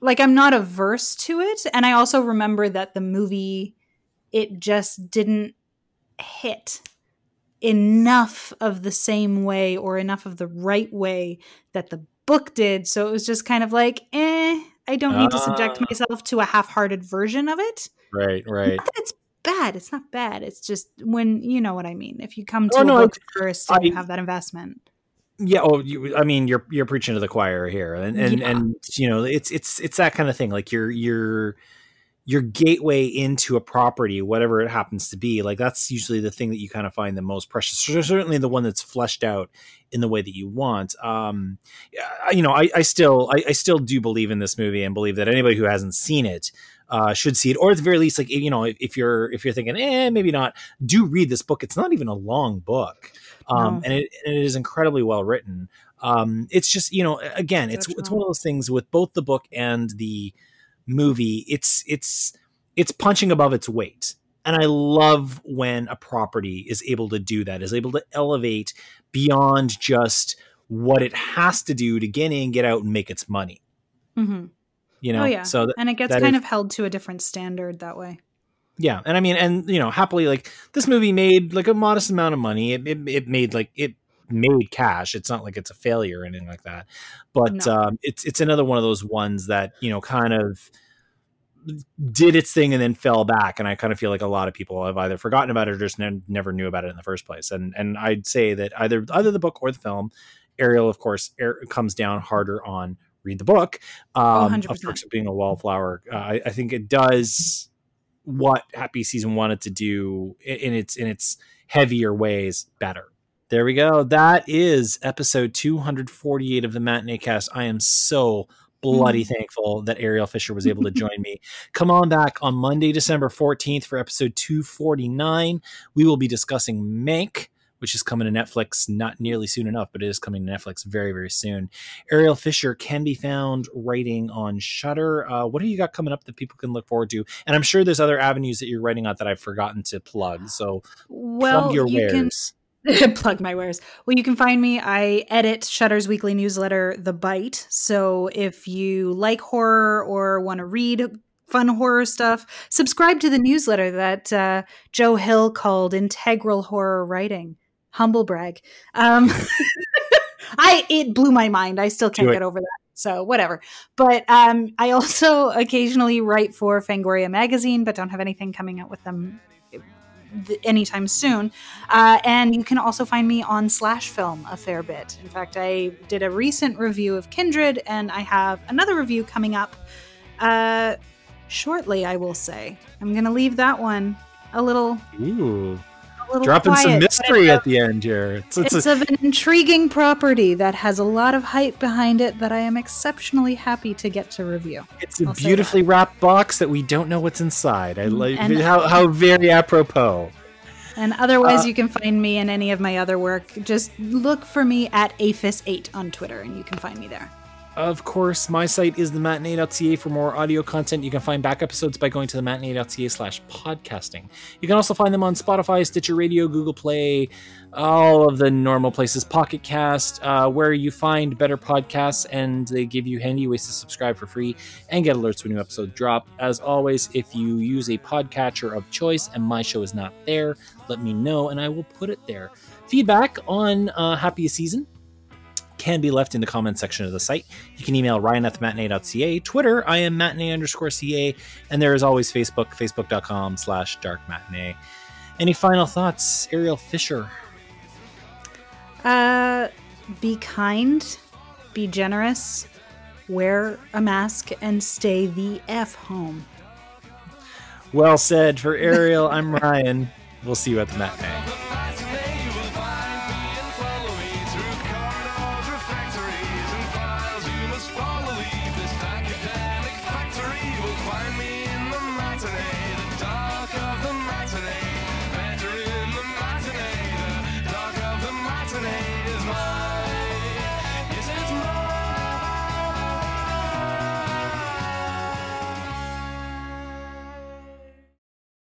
like i'm not averse to it and i also remember that the movie it just didn't hit enough of the same way or enough of the right way that the book did so it was just kind of like eh i don't need to subject Ah. myself to a half-hearted version of it right right it's bad it's not bad it's just when you know what i mean if you come to Oh, a no, I- book first and you have that investment yeah oh you, i mean you're you're preaching to the choir here and and Yeah. and you know it's it's it's that kind of thing like your your your gateway into a property whatever it happens to be like that's usually the thing that you kind of find the most precious So certainly the one that's fleshed out in the way that you want um you know i i still I, I still do believe in this movie and believe that anybody who hasn't seen it uh, should see it, or at the very least, like you know, if, if you're if you're thinking, eh, maybe not, do read this book. It's not even a long book, um, No. and, it, and it is incredibly well written. Um, it's just you know, again, it's it's one of those things with both the book and the movie. It's it's it's punching above its weight, and I love when a property is able to do that, is able to elevate beyond just what it has to do to get in, get out, and make its money Mm-hmm. You know, oh yeah. so th- and it gets kind is- of held to a different standard that way. yeah, and I mean, and you know, happily, like this movie made like a modest amount of money. It it, it made like it made cash. It's not like it's a failure or anything like that. But No. um, it's it's another one of those ones that you know kind of did its thing and then fell back. And I kind of feel like a lot of people have either forgotten about it or just ne- never knew about it in the first place. And and I'd say that either either the book or the film, Ariel, of course, er, comes down harder on read the book. Um, 100%. of course, being a wallflower, uh, I, I think it does what Happy Season wanted to do in its in its heavier ways better. There we go. That is episode 248 of the Matinee Cast. I am so bloody thankful that Ariel Fisher was able to join me. Come on back on Monday, December 14th for episode 249. We will be discussing Mank, which is coming to Netflix not nearly soon enough, but it is coming to Netflix very, very soon. Ariel Fisher can be found writing on Shutter. Uh, what do you got coming up that people can look forward to? And I'm sure there's other avenues that you're writing on that I've forgotten to plug. So Well, plug your you can wares. plug my wares. Well, you can find me. I edit Shudder's weekly newsletter, The Bite. So if you like horror or want to read fun horror stuff, subscribe to the newsletter that uh, Joe Hill called Integral Horror Writing. Humble brag. Um, I it blew my mind. I still can't get over that. So whatever. But um, I also occasionally write for Fangoria magazine, but don't have anything coming out with them th- anytime soon. Uh, and you can also find me on Slash Film a fair bit. In fact, I did a recent review of Kindred, and I have another review coming up uh, shortly. I will say I'm going to leave that one a little, Ooh. Little Dropping some quiet, but mystery at the end here. It's, it's, it's a, of an intriguing property that has a lot of hype behind it that I am exceptionally happy to get to review. it's a I'll beautifully wrapped box that we don't know what's inside. I like And- how, how very apropos. And otherwise, Uh, you can find me in any of my other work. Just look for me at APHIS8 on Twitter, and you can find me there. Of course, my site is thematinee.ca for more audio content. You can find back episodes by going to thematinee.ca slash podcasting. You can also find them on Spotify, Stitcher Radio, Google Play, all of the normal places, Pocket Cast, uh, where you find better podcasts, and they give you handy ways to subscribe for free and get alerts when new episodes drop. As always, if you use a podcatcher of choice and my show is not there, let me know and I will put it there. Feedback on uh, Happiest Season can be left in the comment section of the site. You can email ryan at matinee.ca. Twitter, I am matinee underscore ca. And there is always Facebook, facebook.com slash dark matinee. Any final thoughts, Ariel Fisher? Uh, be kind, be generous, wear a mask, and stay the F home. Well said. For Ariel, I'm Ryan. We'll see you at the matinee.